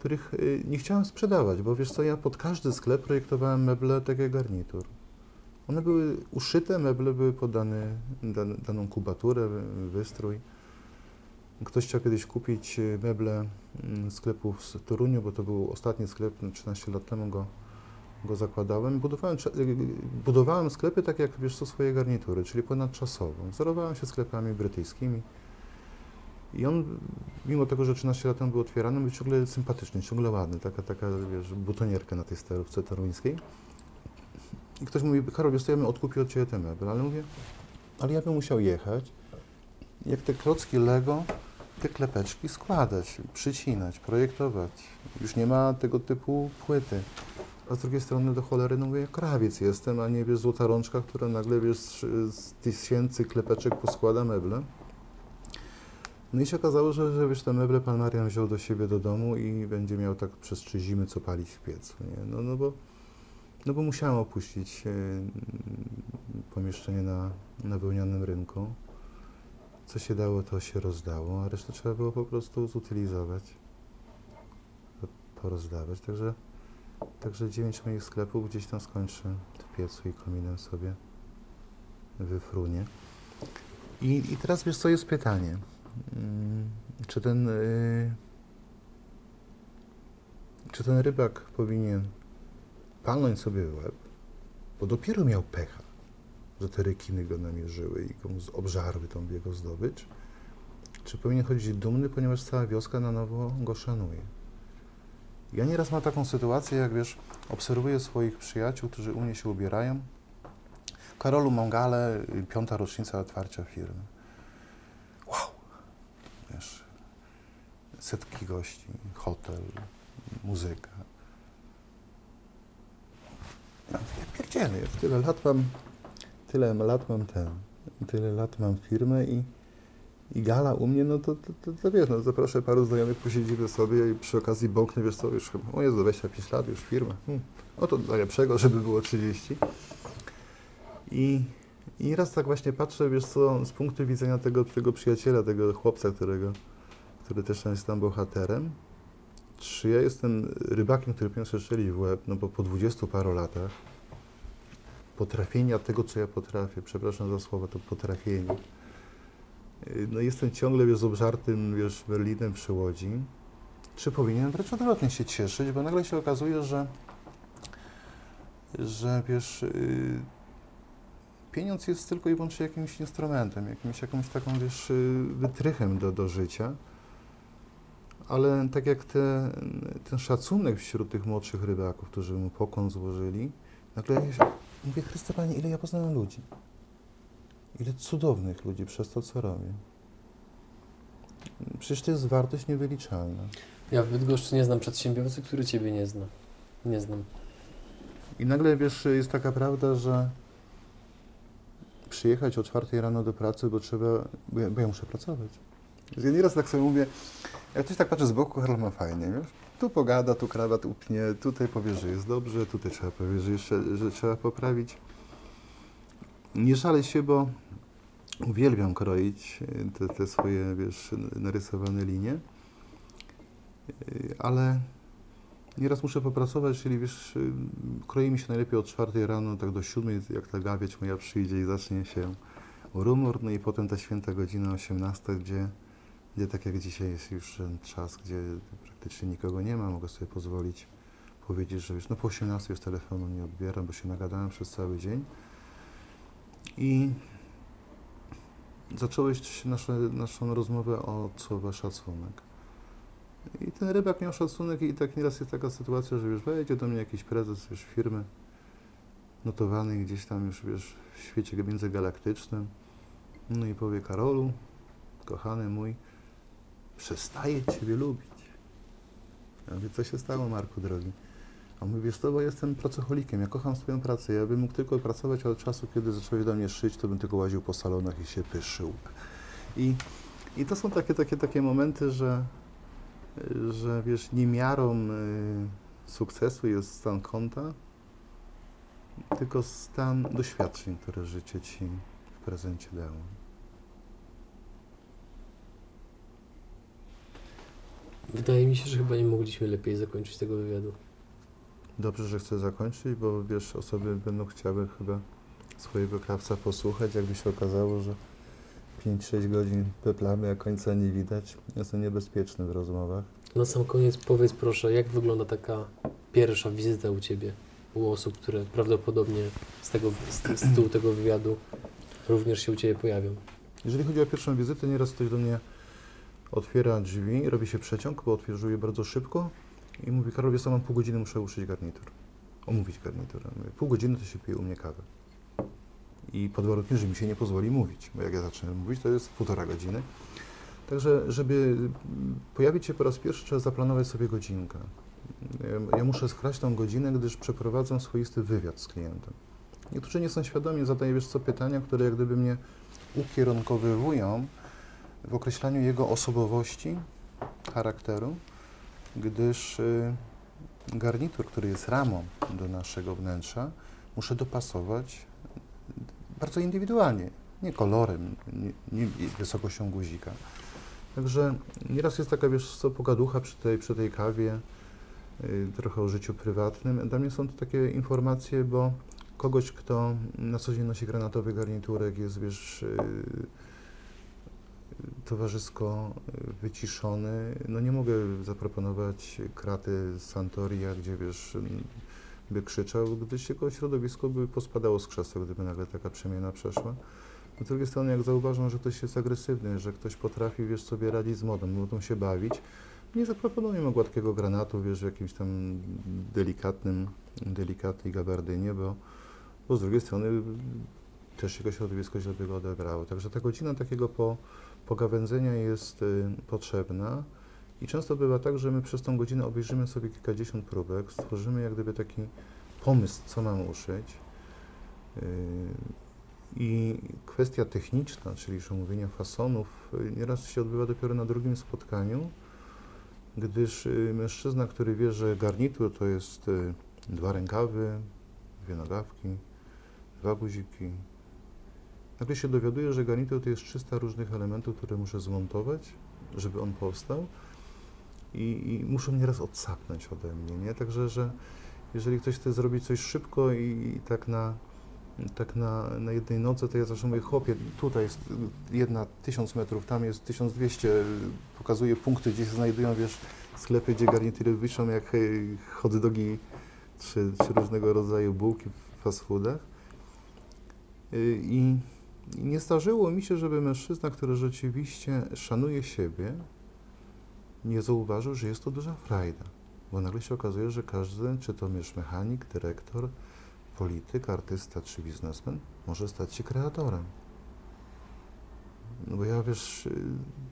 których y, nie chciałem sprzedawać, bo wiesz co, ja pod każdy sklep projektowałem meble tak jak garnitur. One były uszyte, meble były podane dan, daną kubaturę, wystrój. Ktoś chciał kiedyś kupić y, meble mm, sklepów z Toruniu, bo to był ostatni sklep, 13 lat temu go, go zakładałem. Budowałem, y, budowałem sklepy tak jak wiesz co, swoje garnitury, czyli ponadczasowo. Wzorowałem się sklepami brytyjskimi. I on, mimo tego, że 13 lat temu był otwierany, był ciągle sympatyczny, ciągle ładny, taka, taka wiesz, butonierka na tej sterówce toruńskiej. I ktoś mówi, Karol, wiesz ja bym odkupił od Ciebie te meble, ale mówię, ale ja bym musiał jechać, jak te klocki Lego, te klepeczki składać, przycinać, projektować. Już nie ma tego typu płyty. A z drugiej strony do cholery, no mówię, jak krawiec jestem, a nie wiesz, złota rączka, która nagle wiesz, z tysięcy klepeczek poskłada meble. No i się okazało, że, że wiesz, te meble pan Marian wziął do siebie do domu i będzie miał tak przez trzy zimy co palić w piecu, nie? No, no, bo, no bo musiałem opuścić e, pomieszczenie na, na wełnianym rynku. Co się dało, to się rozdało, a resztę trzeba było po prostu zutylizować, porozdawać. Także, także dziewięć moich sklepów gdzieś tam skończy w piecu i kominem sobie wyfrunie. I, I teraz wiesz, co jest pytanie. Czy ten, yy, czy ten rybak powinien palnąć sobie w łeb, bo dopiero miał pecha, że te rekiny go namierzyły i go obżarły tą jego zdobycz, czy powinien chodzić dumny, ponieważ cała wioska na nowo go szanuje. Ja nieraz mam taką sytuację, jak wiesz, obserwuję swoich przyjaciół, którzy u mnie się ubierają. Karolu Mongale, piąta rocznica otwarcia firmy. Wiesz, setki gości, hotel, muzyka. Ja pierdzielę, tyle lat mam tyle lat mam ten, tyle lat mam firmę i, i gala u mnie, no to, to, to, to wiesz, no zaproszę paru znajomych, posiedzimy sobie i przy okazji bąknę, wiesz co, już chyba, o jest 25 lat, już firma, hmm. no to najlepszego, żeby było 30. I, I raz tak właśnie patrzę, wiesz co, z punktu widzenia tego, tego przyjaciela, tego chłopca, którego, który też jest tam bohaterem, czy ja jestem rybakiem, który powinien strzelić w łeb, no bo po 20 paru latach, potrafienia tego, co ja potrafię, przepraszam za słowo, to potrafienie. No jestem ciągle wiesz, z obżartym wiesz, Berlinem przy Łodzi. Czy powinienem wręcz odwrotnie się cieszyć, bo nagle się okazuje, że, że wiesz, yy, pieniądz jest tylko i wyłącznie jakimś instrumentem, jakimś, jakąś taką wiesz, y, wytrychem do, do życia. Ale tak jak te, ten szacunek wśród tych młodszych rybaków, którzy mu pokon złożyli, nagle się Mówię, Chryste Panie, ile ja poznałem ludzi. Ile cudownych ludzi przez to, co robię. Przecież to jest wartość niewyliczalna. Ja w Bydgoszczy nie znam przedsiębiorcy, który Ciebie nie zna. Nie znam. I nagle, wiesz, jest taka prawda, że przyjechać o czwartej rano do pracy, bo trzeba, bo ja, bo ja muszę pracować. Ja nieraz tak sobie mówię, jak ktoś tak patrzy z boku, Karol ma fajnie, wiesz? Tu pogada, tu krawat upnie, tutaj powie, że jest dobrze, tutaj trzeba powiedzieć, że jeszcze, że trzeba poprawić. Nie żalę się, bo uwielbiam kroić e, te, te swoje, wiesz, narysowane linie, E, ale nieraz muszę popracować, czyli wiesz, kroi mi się najlepiej od czwartej rano, tak do siódmej, jak ta gawieć moja przyjdzie i zacznie się rumor, no i potem ta święta godzina 18, gdzie, gdzie tak jak dzisiaj jest już czas, gdzie praktycznie nikogo nie ma, mogę sobie pozwolić powiedzieć, że wiesz, no po 18 już telefonu nie odbieram, bo się nagadałem przez cały dzień. I zacząłeś nasze, naszą rozmowę od słowa szacunek. I ten rybak miał szacunek i tak nieraz jest taka sytuacja, że już wejdzie do mnie jakiś prezes wiesz, firmy notowany gdzieś tam już wiesz, w świecie międzygalaktycznym. No i powie Karolu, kochany mój, przestaję Ciebie lubić. Ja mówię, co się stało Marku drogi? A on mówi, wiesz co, bo jestem pracocholikiem, ja kocham swoją pracę, ja bym mógł tylko pracować od czasu, kiedy zacząłeś do mnie szyć, to bym tylko łaził po salonach i się pyszył. I, i to są takie, takie, takie momenty, że, że wiesz, niemiarą y, sukcesu jest stan konta, tylko stan doświadczeń, które życie ci w prezencie dało. Wydaje mi się, że chyba nie mogliśmy lepiej zakończyć tego wywiadu. Dobrze, że chcę zakończyć, bo wiesz, osoby będą chciały chyba swojego krawca posłuchać, jakby się okazało, że 5-6 godzin peplamy, a końca nie widać. Jest to niebezpieczne w rozmowach. Na sam koniec powiedz proszę, jak wygląda taka pierwsza wizyta u Ciebie, u osób, które prawdopodobnie z, tego, z, z tytułu tego wywiadu również się u Ciebie pojawią. Jeżeli chodzi o pierwszą wizytę, nieraz ktoś do mnie otwiera drzwi, robi się przeciąg, bo otwieruje bardzo szybko i mówi, Karol, co, mam pół godziny, muszę uszyć garnitur. Omówić garnitur. Ja mówię, pół godziny to się pije u mnie kawę. I pod warunkiem, że mi się nie pozwoli mówić, bo jak ja zacznę mówić, to jest półtora godziny. Także, żeby pojawić się po raz pierwszy, trzeba zaplanować sobie godzinkę. Ja- muszę skraść tą godzinę, gdyż przeprowadzam swoisty wywiad z klientem. Niektórzy nie są świadomi, zadaję wiesz co pytania, które jak gdyby mnie ukierunkowywują w określaniu jego osobowości, charakteru, gdyż y, garnitur, który jest ramą do naszego wnętrza, muszę dopasować bardzo indywidualnie, nie kolorem, nie, nie wysokością guzika. Także nieraz jest taka, wiesz co, pogaducha przy tej, przy tej kawie, y, trochę o życiu prywatnym. Dla mnie są to takie informacje, bo kogoś, kto na co dzień nosi granatowy garniturek, jest, wiesz, y, towarzysko wyciszony, no nie mogę zaproponować kraty Santoria, gdzie, wiesz, m, by krzyczał, gdyż jego środowisko by pospadało z krzesła, gdyby nagle taka przemiana przeszła. Z drugiej strony, jak zauważam, że ktoś jest agresywny, że ktoś potrafi, wiesz, sobie radzić z modą, mogą się bawić, nie zaproponuję mu gładkiego granatu, wiesz, w jakimś tam delikatnym, delikatnej gabardynie, bo, bo z drugiej strony też jego środowisko źle by go odebrało. Także ta godzina takiego po, pogawędzenia jest y, potrzebna i często bywa tak, że my przez tą godzinę obejrzymy sobie kilkadziesiąt próbek, stworzymy jak gdyby taki pomysł, co mamy uszyć. Y, I kwestia techniczna, czyli już omówienia fasonów, y, nieraz się odbywa dopiero na drugim spotkaniu, gdyż y, mężczyzna, który wie, że garnitur to jest dwa rękawy, dwie nogawki, dwa guziki, nagle się dowiaduje, że garnitur to jest 300 różnych elementów, które muszę zmontować, żeby on powstał i, i muszą nieraz odsapnąć ode mnie, nie? Także, że jeżeli ktoś chce zrobić coś szybko i, i tak na tak na, na jednej nodze, to ja zawsze mówię, chłopie, tutaj jest jedna 1000 metrów, tam jest 1200, pokazuję punkty, gdzie się znajdują, wiesz, sklepy, gdzie garnitury wiszą jak e, hot dogi czy, czy różnego rodzaju bułki w fast foodach. Y, I, I nie zdarzyło mi się, żeby mężczyzna, który rzeczywiście szanuje siebie, nie zauważył, że jest to duża frajda. Bo nagle się okazuje, że każdy, czy to wiesz, mechanik, dyrektor, polityk, artysta czy biznesmen może stać się kreatorem. No bo ja wiesz,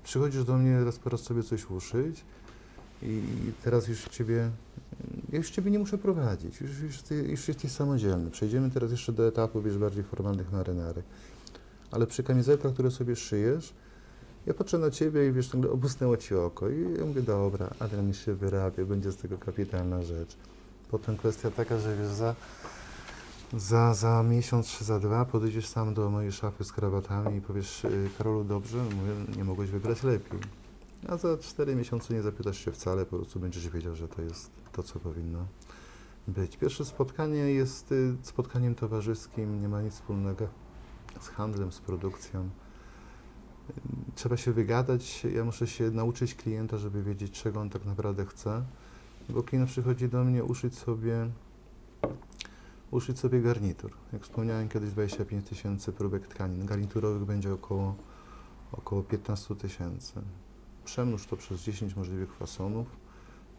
przychodzisz do mnie raz po raz sobie coś uszyć I teraz już Ciebie, ja już Ciebie nie muszę prowadzić, już, już, ty, już jesteś samodzielny. Przejdziemy teraz jeszcze do etapu, wiesz, bardziej formalnych marynarek. Ale przy kamizelkach, które sobie szyjesz, ja patrzę na Ciebie i wiesz, nagle obusnęło Ci oko i ja mówię, dobra, mi się wyrabia, będzie z tego kapitalna rzecz. Potem kwestia taka, że wiesz, za, za, za miesiąc czy za dwa podejdziesz sam do mojej szafy z krawatami i powiesz, y, Karolu, dobrze? Mówię, nie mogłeś wybrać lepiej. A za cztery miesiące nie zapytasz się wcale, po prostu będziesz wiedział, że to jest to, co powinno być. Pierwsze spotkanie jest y, spotkaniem towarzyskim, nie ma nic wspólnego z handlem, z produkcją. Trzeba się wygadać, ja muszę się nauczyć klienta, żeby wiedzieć, czego on tak naprawdę chce, bo klient przychodzi do mnie uszyć sobie uszyć sobie garnitur. Jak wspomniałem kiedyś 25 tysięcy próbek tkanin. Garniturowych będzie około, około 15 tysięcy. Przemnóż to przez 10 możliwych fasonów.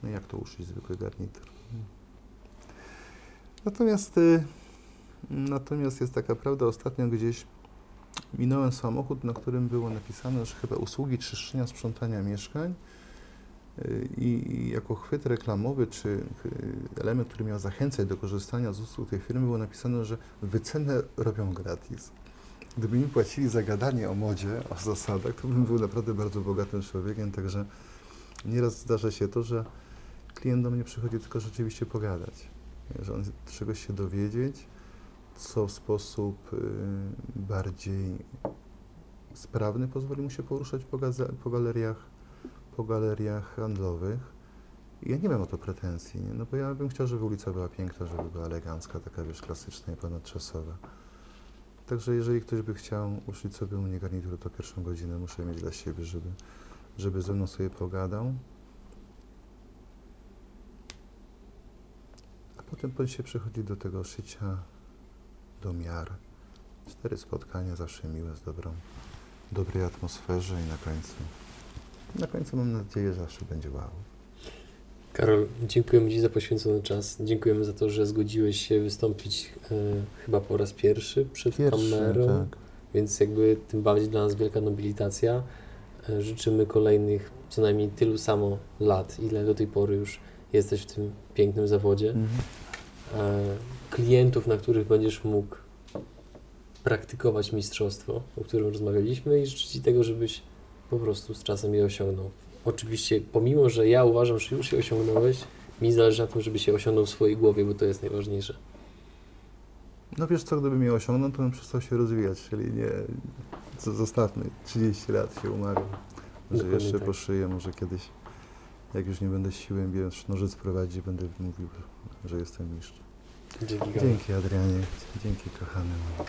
No jak to uszyć zwykły garnitur? Natomiast, y, natomiast jest taka prawda, ostatnio gdzieś minąłem samochód, na którym było napisane, że chyba usługi czyszczenia, sprzątania mieszkań y, i jako chwyt reklamowy, czy y, element, który miał zachęcać do korzystania z usług tej firmy, było napisane, że wycenę robią gratis. Gdyby mi płacili za gadanie o modzie, o zasadach, to bym był naprawdę bardzo bogatym człowiekiem, także nieraz zdarza się to, że klient do mnie przychodzi tylko rzeczywiście pogadać, że on czegoś się dowiedzieć, co w sposób y, bardziej sprawny pozwoli mu się poruszać po, po galeriach po galeriach handlowych. Ja nie mam o to pretensji, nie? no bo ja bym chciał, żeby ulica była piękna, żeby była elegancka, taka wiesz, klasyczna i ponadczasowa. Także jeżeli ktoś by chciał uszyć sobie u mnie garnitur, to pierwszą godzinę muszę mieć dla siebie, żeby, żeby ze mną sobie pogadał. A potem po się przechodzi do tego szycia, do miar. Cztery spotkania, zawsze miłe, z dobrą, dobrej atmosferze i na końcu, na końcu mam nadzieję, że zawsze będzie wow. Karol, dziękujemy Ci za poświęcony czas. Dziękujemy za to, że zgodziłeś się wystąpić e, chyba po raz pierwszy przed kamerą. tak. Więc jakby tym bardziej dla nas wielka nobilitacja. E, Życzymy kolejnych co najmniej tylu samo lat, ile do tej pory już jesteś w tym pięknym zawodzie. Mhm. E, Klientów, na których będziesz mógł praktykować mistrzostwo, o którym rozmawialiśmy i życzę Ci tego, żebyś po prostu z czasem je osiągnął. Oczywiście, pomimo, że ja uważam, że już je osiągnąłeś, mi zależy na tym, żeby się osiągnął w swojej głowie, bo to jest najważniejsze. No wiesz co, gdybym je osiągnął, to bym przestał się rozwijać, czyli nie, co, zostawmy, 30 lat się umawiam, że jeszcze tak. poszyję, może kiedyś, jak już nie będę siły bijąc, nożyc prowadzić, będę mówił, że jestem mistrz. Dzięki. Dzięki Adrianie, dzięki kochany mój.